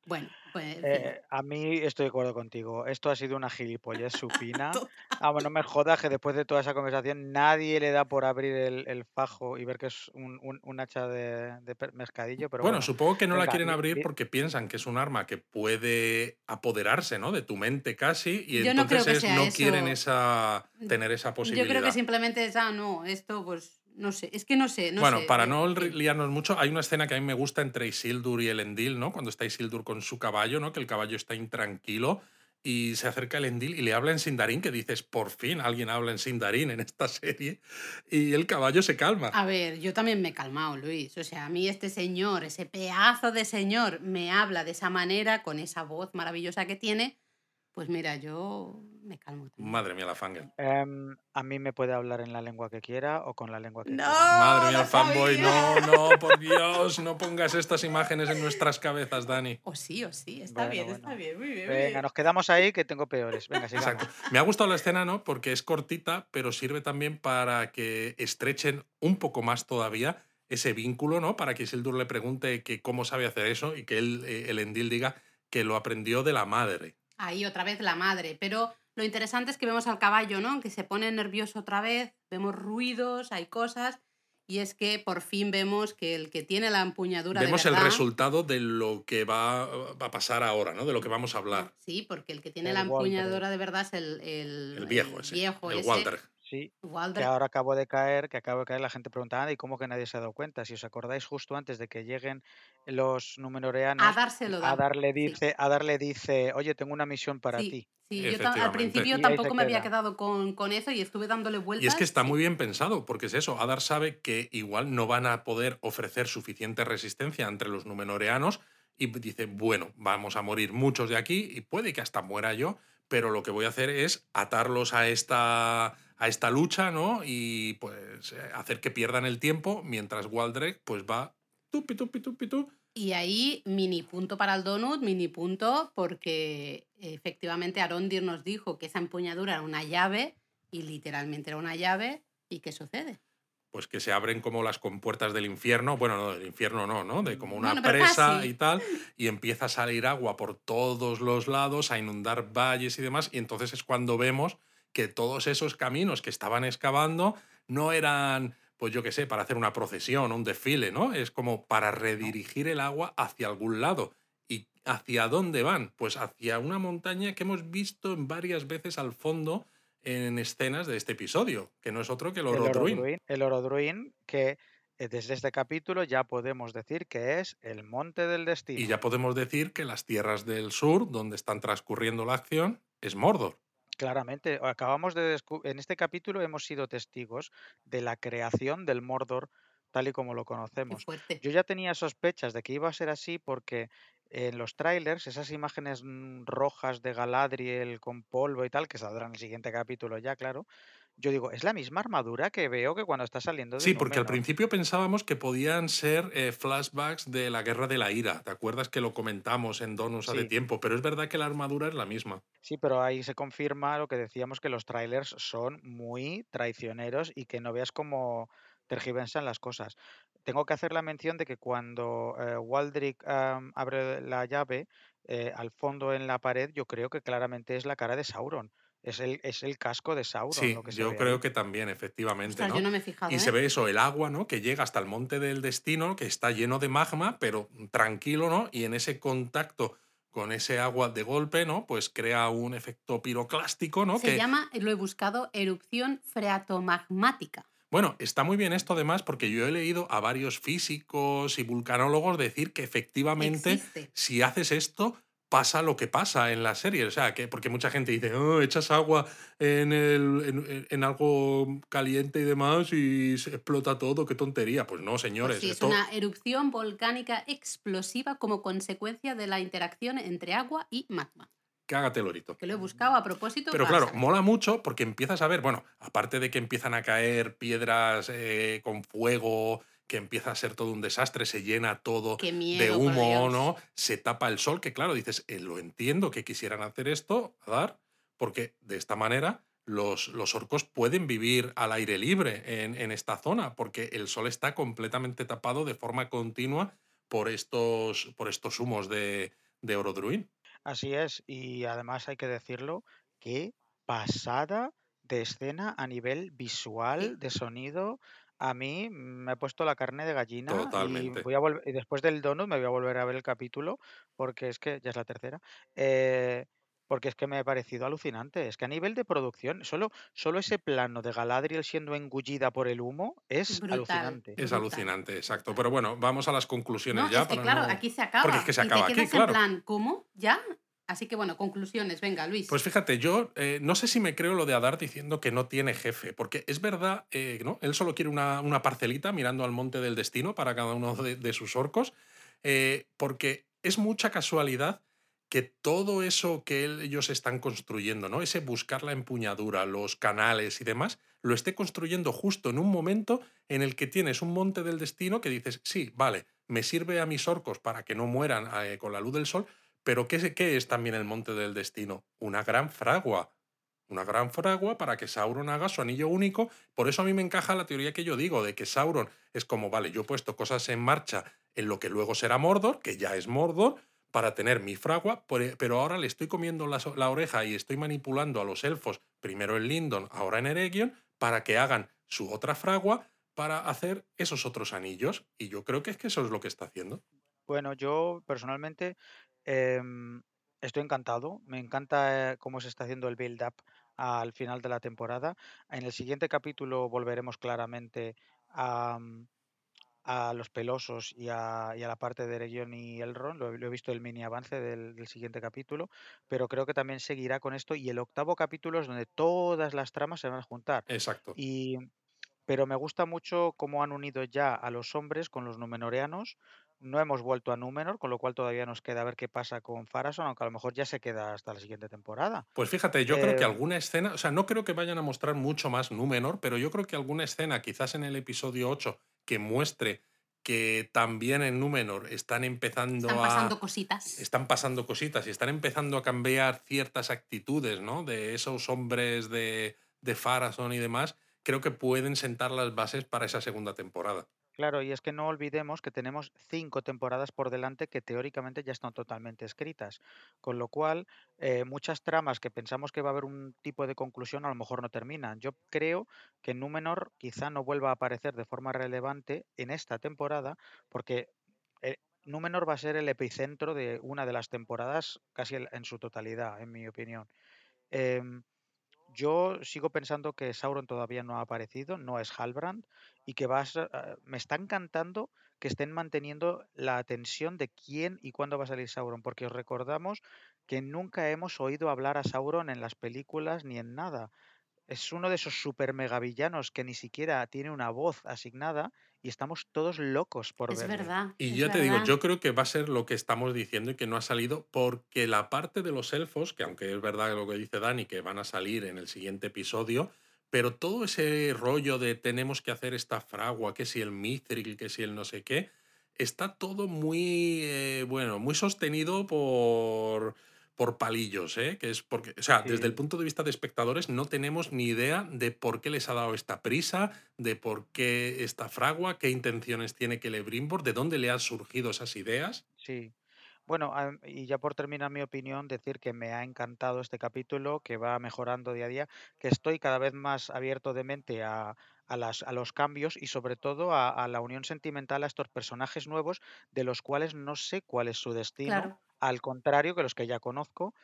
Bueno, pues... en fin. Eh, a mí estoy de acuerdo contigo. Esto ha sido una gilipollez supina. Ah, bueno, no me jodas que después de toda esa conversación nadie le da por abrir el, el fajo y ver que es un, un- un hacha de, de per- pescadillo, pero bueno, bueno. supongo que no la quieren abrir porque piensan que es un arma que puede apoderarse, ¿no? De tu mente casi y Yo no creo entonces que sea no eso. quieren esa, tener esa Yo posibilidad. creo que simplemente es, ah, no, esto pues, no sé, es que no sé, no bueno, sé. para eh, no fin. liarnos mucho, hay una escena que a mí me gusta entre Isildur y Elendil, ¿no? Cuando está Isildur con su caballo, ¿no? Que el caballo está intranquilo y se acerca Elendil y le habla en Sindarin, que dices, por fin alguien habla en Sindarin en esta serie, y el caballo se calma. A ver, yo también me he calmado, Luis. O sea, a mí este señor, ese pedazo de señor, me habla de esa manera, con esa voz maravillosa que tiene, pues mira, yo me calmo también. Madre mía, la fangirl. Em, a mí me puede hablar en la lengua que quiera o con la lengua que ¡No! quiera. Madre mía, el fanboy, no, no, por Dios, no pongas estas imágenes en nuestras cabezas, Dani. O sí, o sí, está Bueno, bien, bueno. está bien, muy bien. muy Venga, bien. nos quedamos ahí que tengo peores. Venga, sigamos. Exacto. Me ha gustado la escena, ¿no? Porque es cortita, pero sirve también para que estrechen un poco más todavía ese vínculo, ¿no? Para que Isildur le pregunte que cómo sabe hacer eso y que él, eh, el Endil diga que lo aprendió de la madre. Ahí otra vez la madre, pero lo interesante es que vemos al caballo, ¿no? Que se pone nervioso otra vez, vemos ruidos, hay cosas, y es que por fin vemos que el que tiene la empuñadura Vemos de el verdad, resultado de lo que va, a pasar ahora, ¿no? De lo que vamos a hablar. Sí, porque el que tiene El la Walter. empuñadura de verdad es el, el, El viejo ese. viejo el ese, Walter. Sí, que ahora acabo de caer, que acabo de caer, la gente pregunta, "Anda, ¿y cómo que nadie se ha dado cuenta? Si os acordáis, justo antes de que lleguen los numenoreanos, Adar se lo da. Adar le sí. dice, Adar le dice, oye, tengo una misión para sí, ti. Sí, yo al principio tampoco me había queda. quedado con, con eso y estuve dándole vueltas. Y es que está sí. muy bien pensado, porque es eso, Adar sabe que igual no van a poder ofrecer suficiente resistencia entre los numenoreanos y dice, bueno, vamos a morir muchos de aquí y puede que hasta muera yo, pero lo que voy a hacer es atarlos a esta, a esta lucha, ¿no? Y pues eh, hacer que pierdan el tiempo mientras Waldrek pues va tupi, tupi, tupi, tu. Y ahí mini punto para el donut, mini punto, porque efectivamente Arondir nos dijo que esa empuñadura era una llave y literalmente era una llave. ¿Y qué sucede? Pues que se abren como las compuertas del infierno, bueno, no, del infierno no, ¿no? De como una Bueno, presa casi. y tal, y empieza a salir agua por todos los lados, a inundar valles y demás, y entonces es cuando vemos que todos esos caminos que estaban excavando no eran, pues yo qué sé, para hacer una procesión un desfile, ¿no? Es como para redirigir el agua hacia algún lado. ¿Y hacia dónde van? Pues hacia una montaña que hemos visto en varias veces al fondo en escenas de este episodio, que no es otro que el Orodruin. El Orodruin, que eh, desde este capítulo ya podemos decir que es el monte del destino. Y ya podemos decir que las tierras del sur, donde están transcurriendo la acción, es Mordor. Claramente, acabamos de en este capítulo hemos sido testigos de la creación del Mordor tal y como lo conocemos. Yo ya tenía sospechas de que iba a ser así porque en los trailers, esas imágenes mm, rojas de Galadriel con polvo y tal, que saldrán en el siguiente capítulo ya, claro, yo digo, es la misma armadura que veo que cuando está saliendo de Sí, porque al principio pensábamos que podían ser eh, flashbacks de la Guerra de la Ira. ¿Te acuerdas que lo comentamos en Donus hace tiempo? Pero es verdad que la armadura es la misma. Sí, pero ahí se confirma lo que decíamos, que los trailers son muy traicioneros y que no veas cómo tergiversan las cosas. Tengo que hacer la mención de que cuando eh, Waldrick abre la llave, eh, al fondo en la pared, yo creo que claramente es la cara de Sauron. Es el, es el casco de Sauron. Sí, lo que yo creo que también, efectivamente. ¿no? yo no me he fijado, y se ¿eh? ve eso, el agua, ¿no? Que llega hasta el monte del destino, que está lleno de magma, pero tranquilo, ¿no? Y en ese contacto con ese agua de golpe, ¿no? Pues crea un efecto piroclástico, ¿no? Se llama, lo he buscado, erupción freatomagmática. Bueno, está muy bien esto además porque yo he leído a varios físicos y vulcanólogos decir que efectivamente si haces esto pasa lo que pasa en la serie. O sea, que porque mucha gente dice, oh, echas agua en, el, en, algo caliente y demás y se explota todo, qué tontería. Pues no, señores. Pues Es una erupción volcánica explosiva como consecuencia de la interacción entre agua y magma cágate lorito. Que lo he buscado a propósito. Pero claro, mola mucho porque empiezas a ver, bueno, aparte de que empiezan a caer piedras eh, con fuego, que empieza a ser todo un desastre, se llena todo de humo, ¿no? Se tapa el sol, que claro, dices, eh, lo entiendo que quisieran hacer esto, dar, porque de esta manera los, los orcos pueden vivir al aire libre en, en, esta zona, porque el sol está completamente tapado de forma continua por estos, por estos humos de, de Orodruin. Así es, y además hay que decirlo, que pasada de escena a nivel visual, de sonido, a mí me ha puesto la carne de gallina y voy a y después del donut me voy a volver a ver el capítulo porque es que ya es la tercera. Eh, porque es que me ha parecido alucinante. Es que a nivel de producción, solo, solo ese plano de Galadriel siendo engullida por el humo es alucinante. Es alucinante, exacto. Pero bueno, vamos a las conclusiones ya. Es que, claro, aquí se acaba. Porque es que se acaba aquí, claro. en plan, ¿cómo? ¿Ya? Así que bueno, conclusiones, venga, Luis. Pues fíjate, yo eh, no sé si me creo lo de Adar diciendo que no tiene jefe, porque es verdad, eh, ¿no? Él solo quiere una, una, parcelita mirando al monte del destino para cada uno de, sus orcos, eh, porque es mucha casualidad que todo eso que ellos están construyendo, ¿no? Ese buscar la empuñadura, los canales y demás, lo esté construyendo justo en un momento en el que tienes un monte del destino que dices, sí, vale, me sirve a mis orcos para que no mueran con la luz del sol, pero ¿qué, ¿qué es también el monte del destino? Una gran fragua. Una gran fragua para que Sauron haga su anillo único. Por eso a mí me encaja la teoría que yo digo, de que Sauron es como, vale, yo he puesto cosas en marcha en lo que luego será Mordor, que ya es Mordor, para tener mi fragua, pero ahora le estoy comiendo la, oreja y estoy manipulando a los elfos, primero en Lindon, ahora en Eregion, para que hagan su otra fragua para hacer esos otros anillos. Y yo creo que es que eso es lo que está haciendo. Bueno, yo personalmente em, estoy encantado. Me encanta eh, cómo se está haciendo el build-up al final de la temporada. En el siguiente capítulo volveremos claramente a a los pelosos y a, y a la parte de Region y Elrond. Lo, lo he visto el mini avance del, siguiente capítulo, pero creo que también seguirá con esto. Y el octavo capítulo es donde todas las tramas se van a juntar. Exacto. Y, pero me gusta mucho cómo han unido ya a los hombres con los numenoreanos. No hemos vuelto a Númenor, con lo cual todavía nos queda ver qué pasa con Farason, aunque a lo mejor ya se queda hasta la siguiente temporada. Pues fíjate, yo creo que eh, alguna escena, o sea, no creo que vayan a mostrar mucho más Númenor, pero yo creo que alguna escena, quizás en el episodio 8, que muestre que también en Númenor están empezando están pasando cositas. Están pasando cositas y están empezando a cambiar ciertas actitudes, ¿no? De esos hombres de, de Farason y demás, creo que pueden sentar las bases para esa segunda temporada. Claro, y es que no olvidemos que tenemos cinco temporadas por delante que teóricamente ya están totalmente escritas, con lo cual eh, muchas tramas que pensamos que va a haber un tipo de conclusión a lo mejor no terminan. Yo creo que Númenor quizá no vuelva a aparecer de forma relevante en esta temporada, porque eh, Númenor va a ser el epicentro de una de las temporadas casi en su totalidad, en mi opinión. Em, yo sigo pensando que Sauron todavía no ha aparecido, no es Halbrand, y que va a ser- me está encantando que estén manteniendo la tensión de quién y cuándo va a salir Sauron, porque os recordamos que nunca hemos oído hablar a Sauron en las películas ni en nada. Es uno de esos super megavillanos que ni siquiera tiene una voz asignada y estamos todos locos por Es verle. verdad, Y es yo te digo, yo creo que va a ser lo que estamos diciendo y que no ha salido porque la parte de los elfos, que aunque es verdad lo que dice Dani, que van a salir en el siguiente episodio, pero todo ese rollo de tenemos que hacer esta fragua, que si el mithril, que si el no sé qué, está todo muy, eh, bueno, muy sostenido por, por palillos, ¿eh? Que es porque, o sea, desde el punto de vista de espectadores no tenemos ni idea de por qué les ha dado esta prisa, de por qué esta fragua, qué intenciones tiene Celebrimbor, de dónde le han surgido esas ideas. Sí. Bueno, y ya por terminar mi opinión, decir que me ha encantado este capítulo, que va mejorando día a día, que estoy cada vez más abierto de mente a, a las, a los cambios y sobre todo a, a la unión sentimental a estos personajes nuevos, de los cuales no sé cuál es su destino, Claro. Al contrario que los que ya conozco,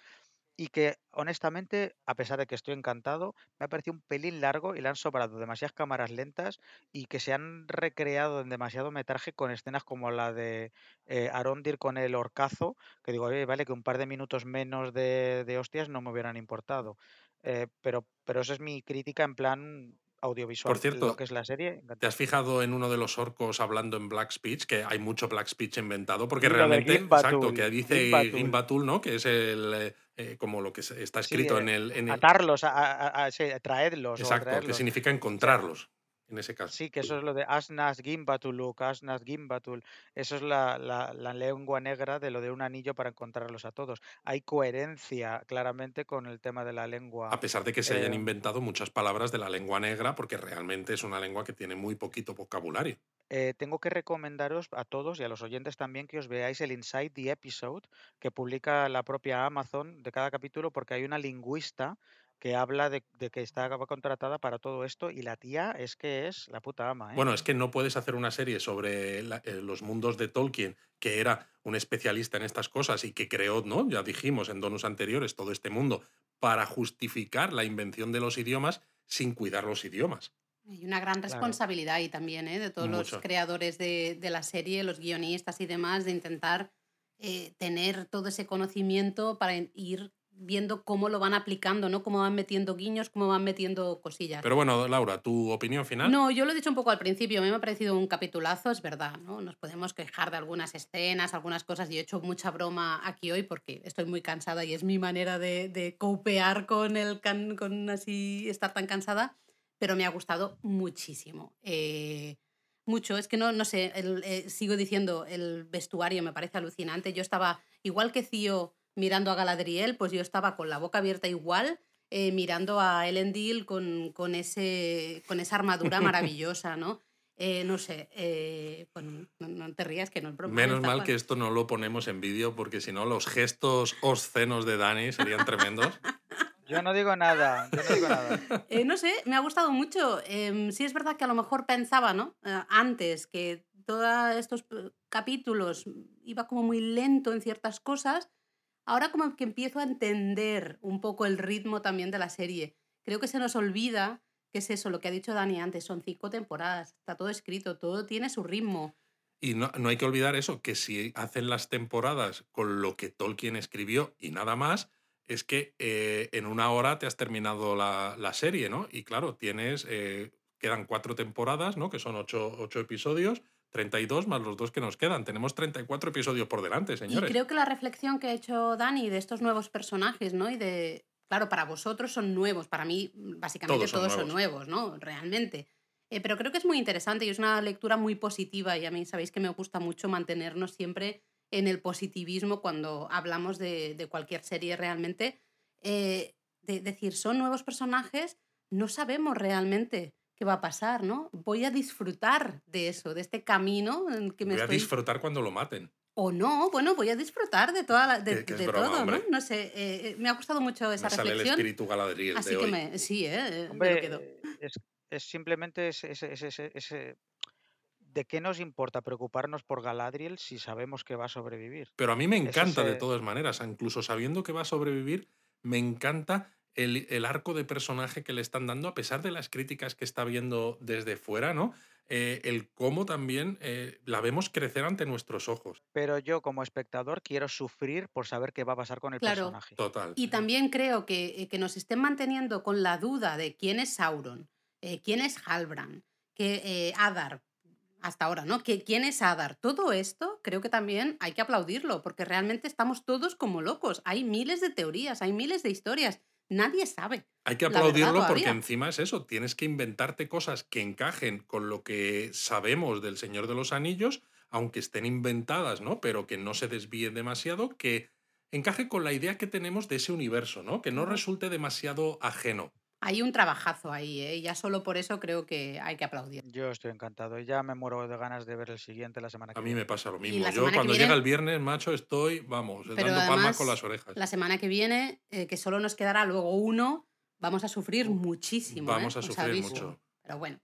y que honestamente, a pesar de que estoy encantado, me ha parecido un pelín largo y le han sobrado demasiadas cámaras lentas y que se han recreado en demasiado metraje con escenas como la de eh, Arondir con el horcazo, que digo, "Oye, vale, que un par de minutos menos de, hostias no me hubieran importado. Eh, pero, pero esa es mi crítica en plan Por audiovisual. Lo cierto, que es la serie, ¿te has fijado en uno de los orcos hablando en Black Speech? Que hay mucho Black Speech inventado, porque lo realmente, exacto, que dice Gimbatul. ¿no? Que es el, eh, eh, como lo que está escrito eh, en el, en el... atarlos, a, a- a- sí, traedlos o Exacto, que atraerlos. significa encontrarlos, en ese caso. Sí, que eso es lo de Asnas Gimbatuluk, Asnas Gimbatul. Eso es la, la- la lengua negra de lo de un anillo para encontrarlos a todos. Hay coherencia claramente con el tema de la A lengua. pesar de que se hayan eh, inventado muchas palabras de la lengua negra, porque realmente es una lengua que tiene muy poquito vocabulario. eh, tengo que recomendaros a todos y a los oyentes también que os veáis el Inside the Episode que publica la propia Amazon de cada capítulo porque hay una lingüista que habla de, de que está contratada para todo esto y la tía es que es la puta ama, ¿eh? Bueno, es que no puedes hacer una serie sobre la- eh, los mundos de Tolkien, que era un especialista en estas cosas y que creó, ¿no? Ya dijimos en donos anteriores, todo este mundo, para justificar la invención de los idiomas sin cuidar los idiomas. Hay una gran Claro. responsabilidad ahí también, ¿eh? de todos los creadores de, de la serie, los guionistas y demás, de intentar eh, tener todo ese conocimiento para ir viendo cómo lo van aplicando, ¿no? Cómo van metiendo guiños, cómo van metiendo cosillas. Pero bueno, Laura, ¿tu opinión final? No, yo lo he dicho un poco al principio, a mí me ha parecido un capitulazo, es verdad, ¿no? Nos podemos quejar de algunas escenas, algunas cosas, y he hecho mucha broma aquí hoy porque estoy muy cansada y es mi manera de, de copear con el can, con así estar tan cansada, pero me ha gustado muchísimo. Eh, mucho, es que no, no sé, el- eh, sigo diciendo, el vestuario me parece alucinante. Yo estaba, igual que Cío mirando a Galadriel, pues yo estaba con la boca abierta igual, eh, mirando a Elendil con, con, ese, con esa armadura maravillosa, ¿no? Eh, no sé, eh, bueno, no, no te rías que no es broma. Menos está mal que esto no lo ponemos en vídeo, porque si no, los gestos obscenos de Dani serían tremendos. Yo no digo nada, yo no digo nada. Eh, no sé, me ha gustado mucho. Em, sí es verdad que a lo mejor pensaba, ¿no? Eh, antes que todos estos eh, capítulos iba como muy lento en ciertas cosas. Ahora como que empiezo a entender un poco el ritmo también de la serie. Creo que se nos olvida que es eso, lo que ha dicho Dani antes, son cinco temporadas, está todo escrito, todo tiene su ritmo. Y no, no hay que olvidar eso, que si hacen las temporadas con lo que Tolkien escribió y nada más, es que eh, en una hora te has terminado la, la serie, ¿no? Y claro, tienes, eh, quedan cuatro temporadas, ¿no? Que son ocho, ocho episodios, 32 más los dos que nos quedan. Tenemos 34 episodios por delante, señores. Y creo que la reflexión que ha hecho Dani de estos nuevos personajes, ¿no? Y de, claro, para vosotros son nuevos, para mí básicamente Todos todos, son son nuevos, ¿no? Realmente. Eh, pero creo que es muy interesante y es una lectura muy positiva y a mí sabéis que me gusta mucho mantenernos siempre en el positivismo cuando hablamos de, de cualquier serie realmente. Eh, de decir, son nuevos personajes, no sabemos realmente qué va a pasar, ¿no? Voy a disfrutar de eso, de este camino en que me Voy a disfrutar cuando lo maten. O no, bueno, voy a disfrutar de, toda la- de, Que- que es de broma, todo, hombre. ¿no? No sé, eh, eh, me ha gustado mucho esa Me sale el espíritu Galadriel Así de que hoy. me, sí, ¿eh? me lo quedo. Es, es simplemente ese, ese- ese- ¿De qué nos importa preocuparnos por Galadriel si sabemos que va a sobrevivir? Pero a mí me Es encanta de todas maneras, incluso sabiendo que va a sobrevivir, me encanta el, el arco de personaje que le están dando, a pesar de las críticas que está viendo desde fuera, ¿no? Eh, el cómo también eh, la vemos crecer ante nuestros ojos. Pero yo como espectador quiero sufrir por saber qué va a pasar con el Claro. personaje. Total. Y también creo que, eh, que nos estén manteniendo con la duda de quién es Sauron, eh, quién es Halbrand, que eh, Adar, hasta ahora, ¿no? Que, ¿Quién es Adar? Todo esto creo que también hay que aplaudirlo, porque realmente estamos todos como locos. Hay miles de teorías, hay miles de historias. Nadie sabe. Hay que verdad aplaudirlo porque encima es eso, tienes que inventarte cosas que encajen con lo que sabemos del Señor de los Anillos, aunque estén inventadas, ¿no? Pero que no se desvíen demasiado, que encaje con la idea que tenemos de ese universo, ¿no? Que no resulte demasiado ajeno. Hay un trabajazo ahí, ¿eh? Y ya solo por eso creo que hay que aplaudir. Yo estoy encantado. Ya me muero de ganas de ver el siguiente la semana que A mí viene. me pasa lo Y mismo. la Yo semana que cuando viene- llega el viernes, macho, estoy, vamos, Pero dando palmas además, con las orejas. La semana que viene, eh, que solo nos quedará luego uno, vamos a sufrir muchísimo. Vamos ¿eh? a Os sufrir aviso. mucho. Pero bueno,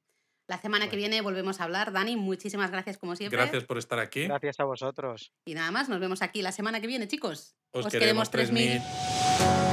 la semana que viene volvemos a hablar. Dani, muchísimas gracias como siempre. Gracias por estar aquí. Gracias a vosotros. Y nada más, nos vemos aquí la semana que viene, chicos. Os, Os queremos queremos 3000. 3000.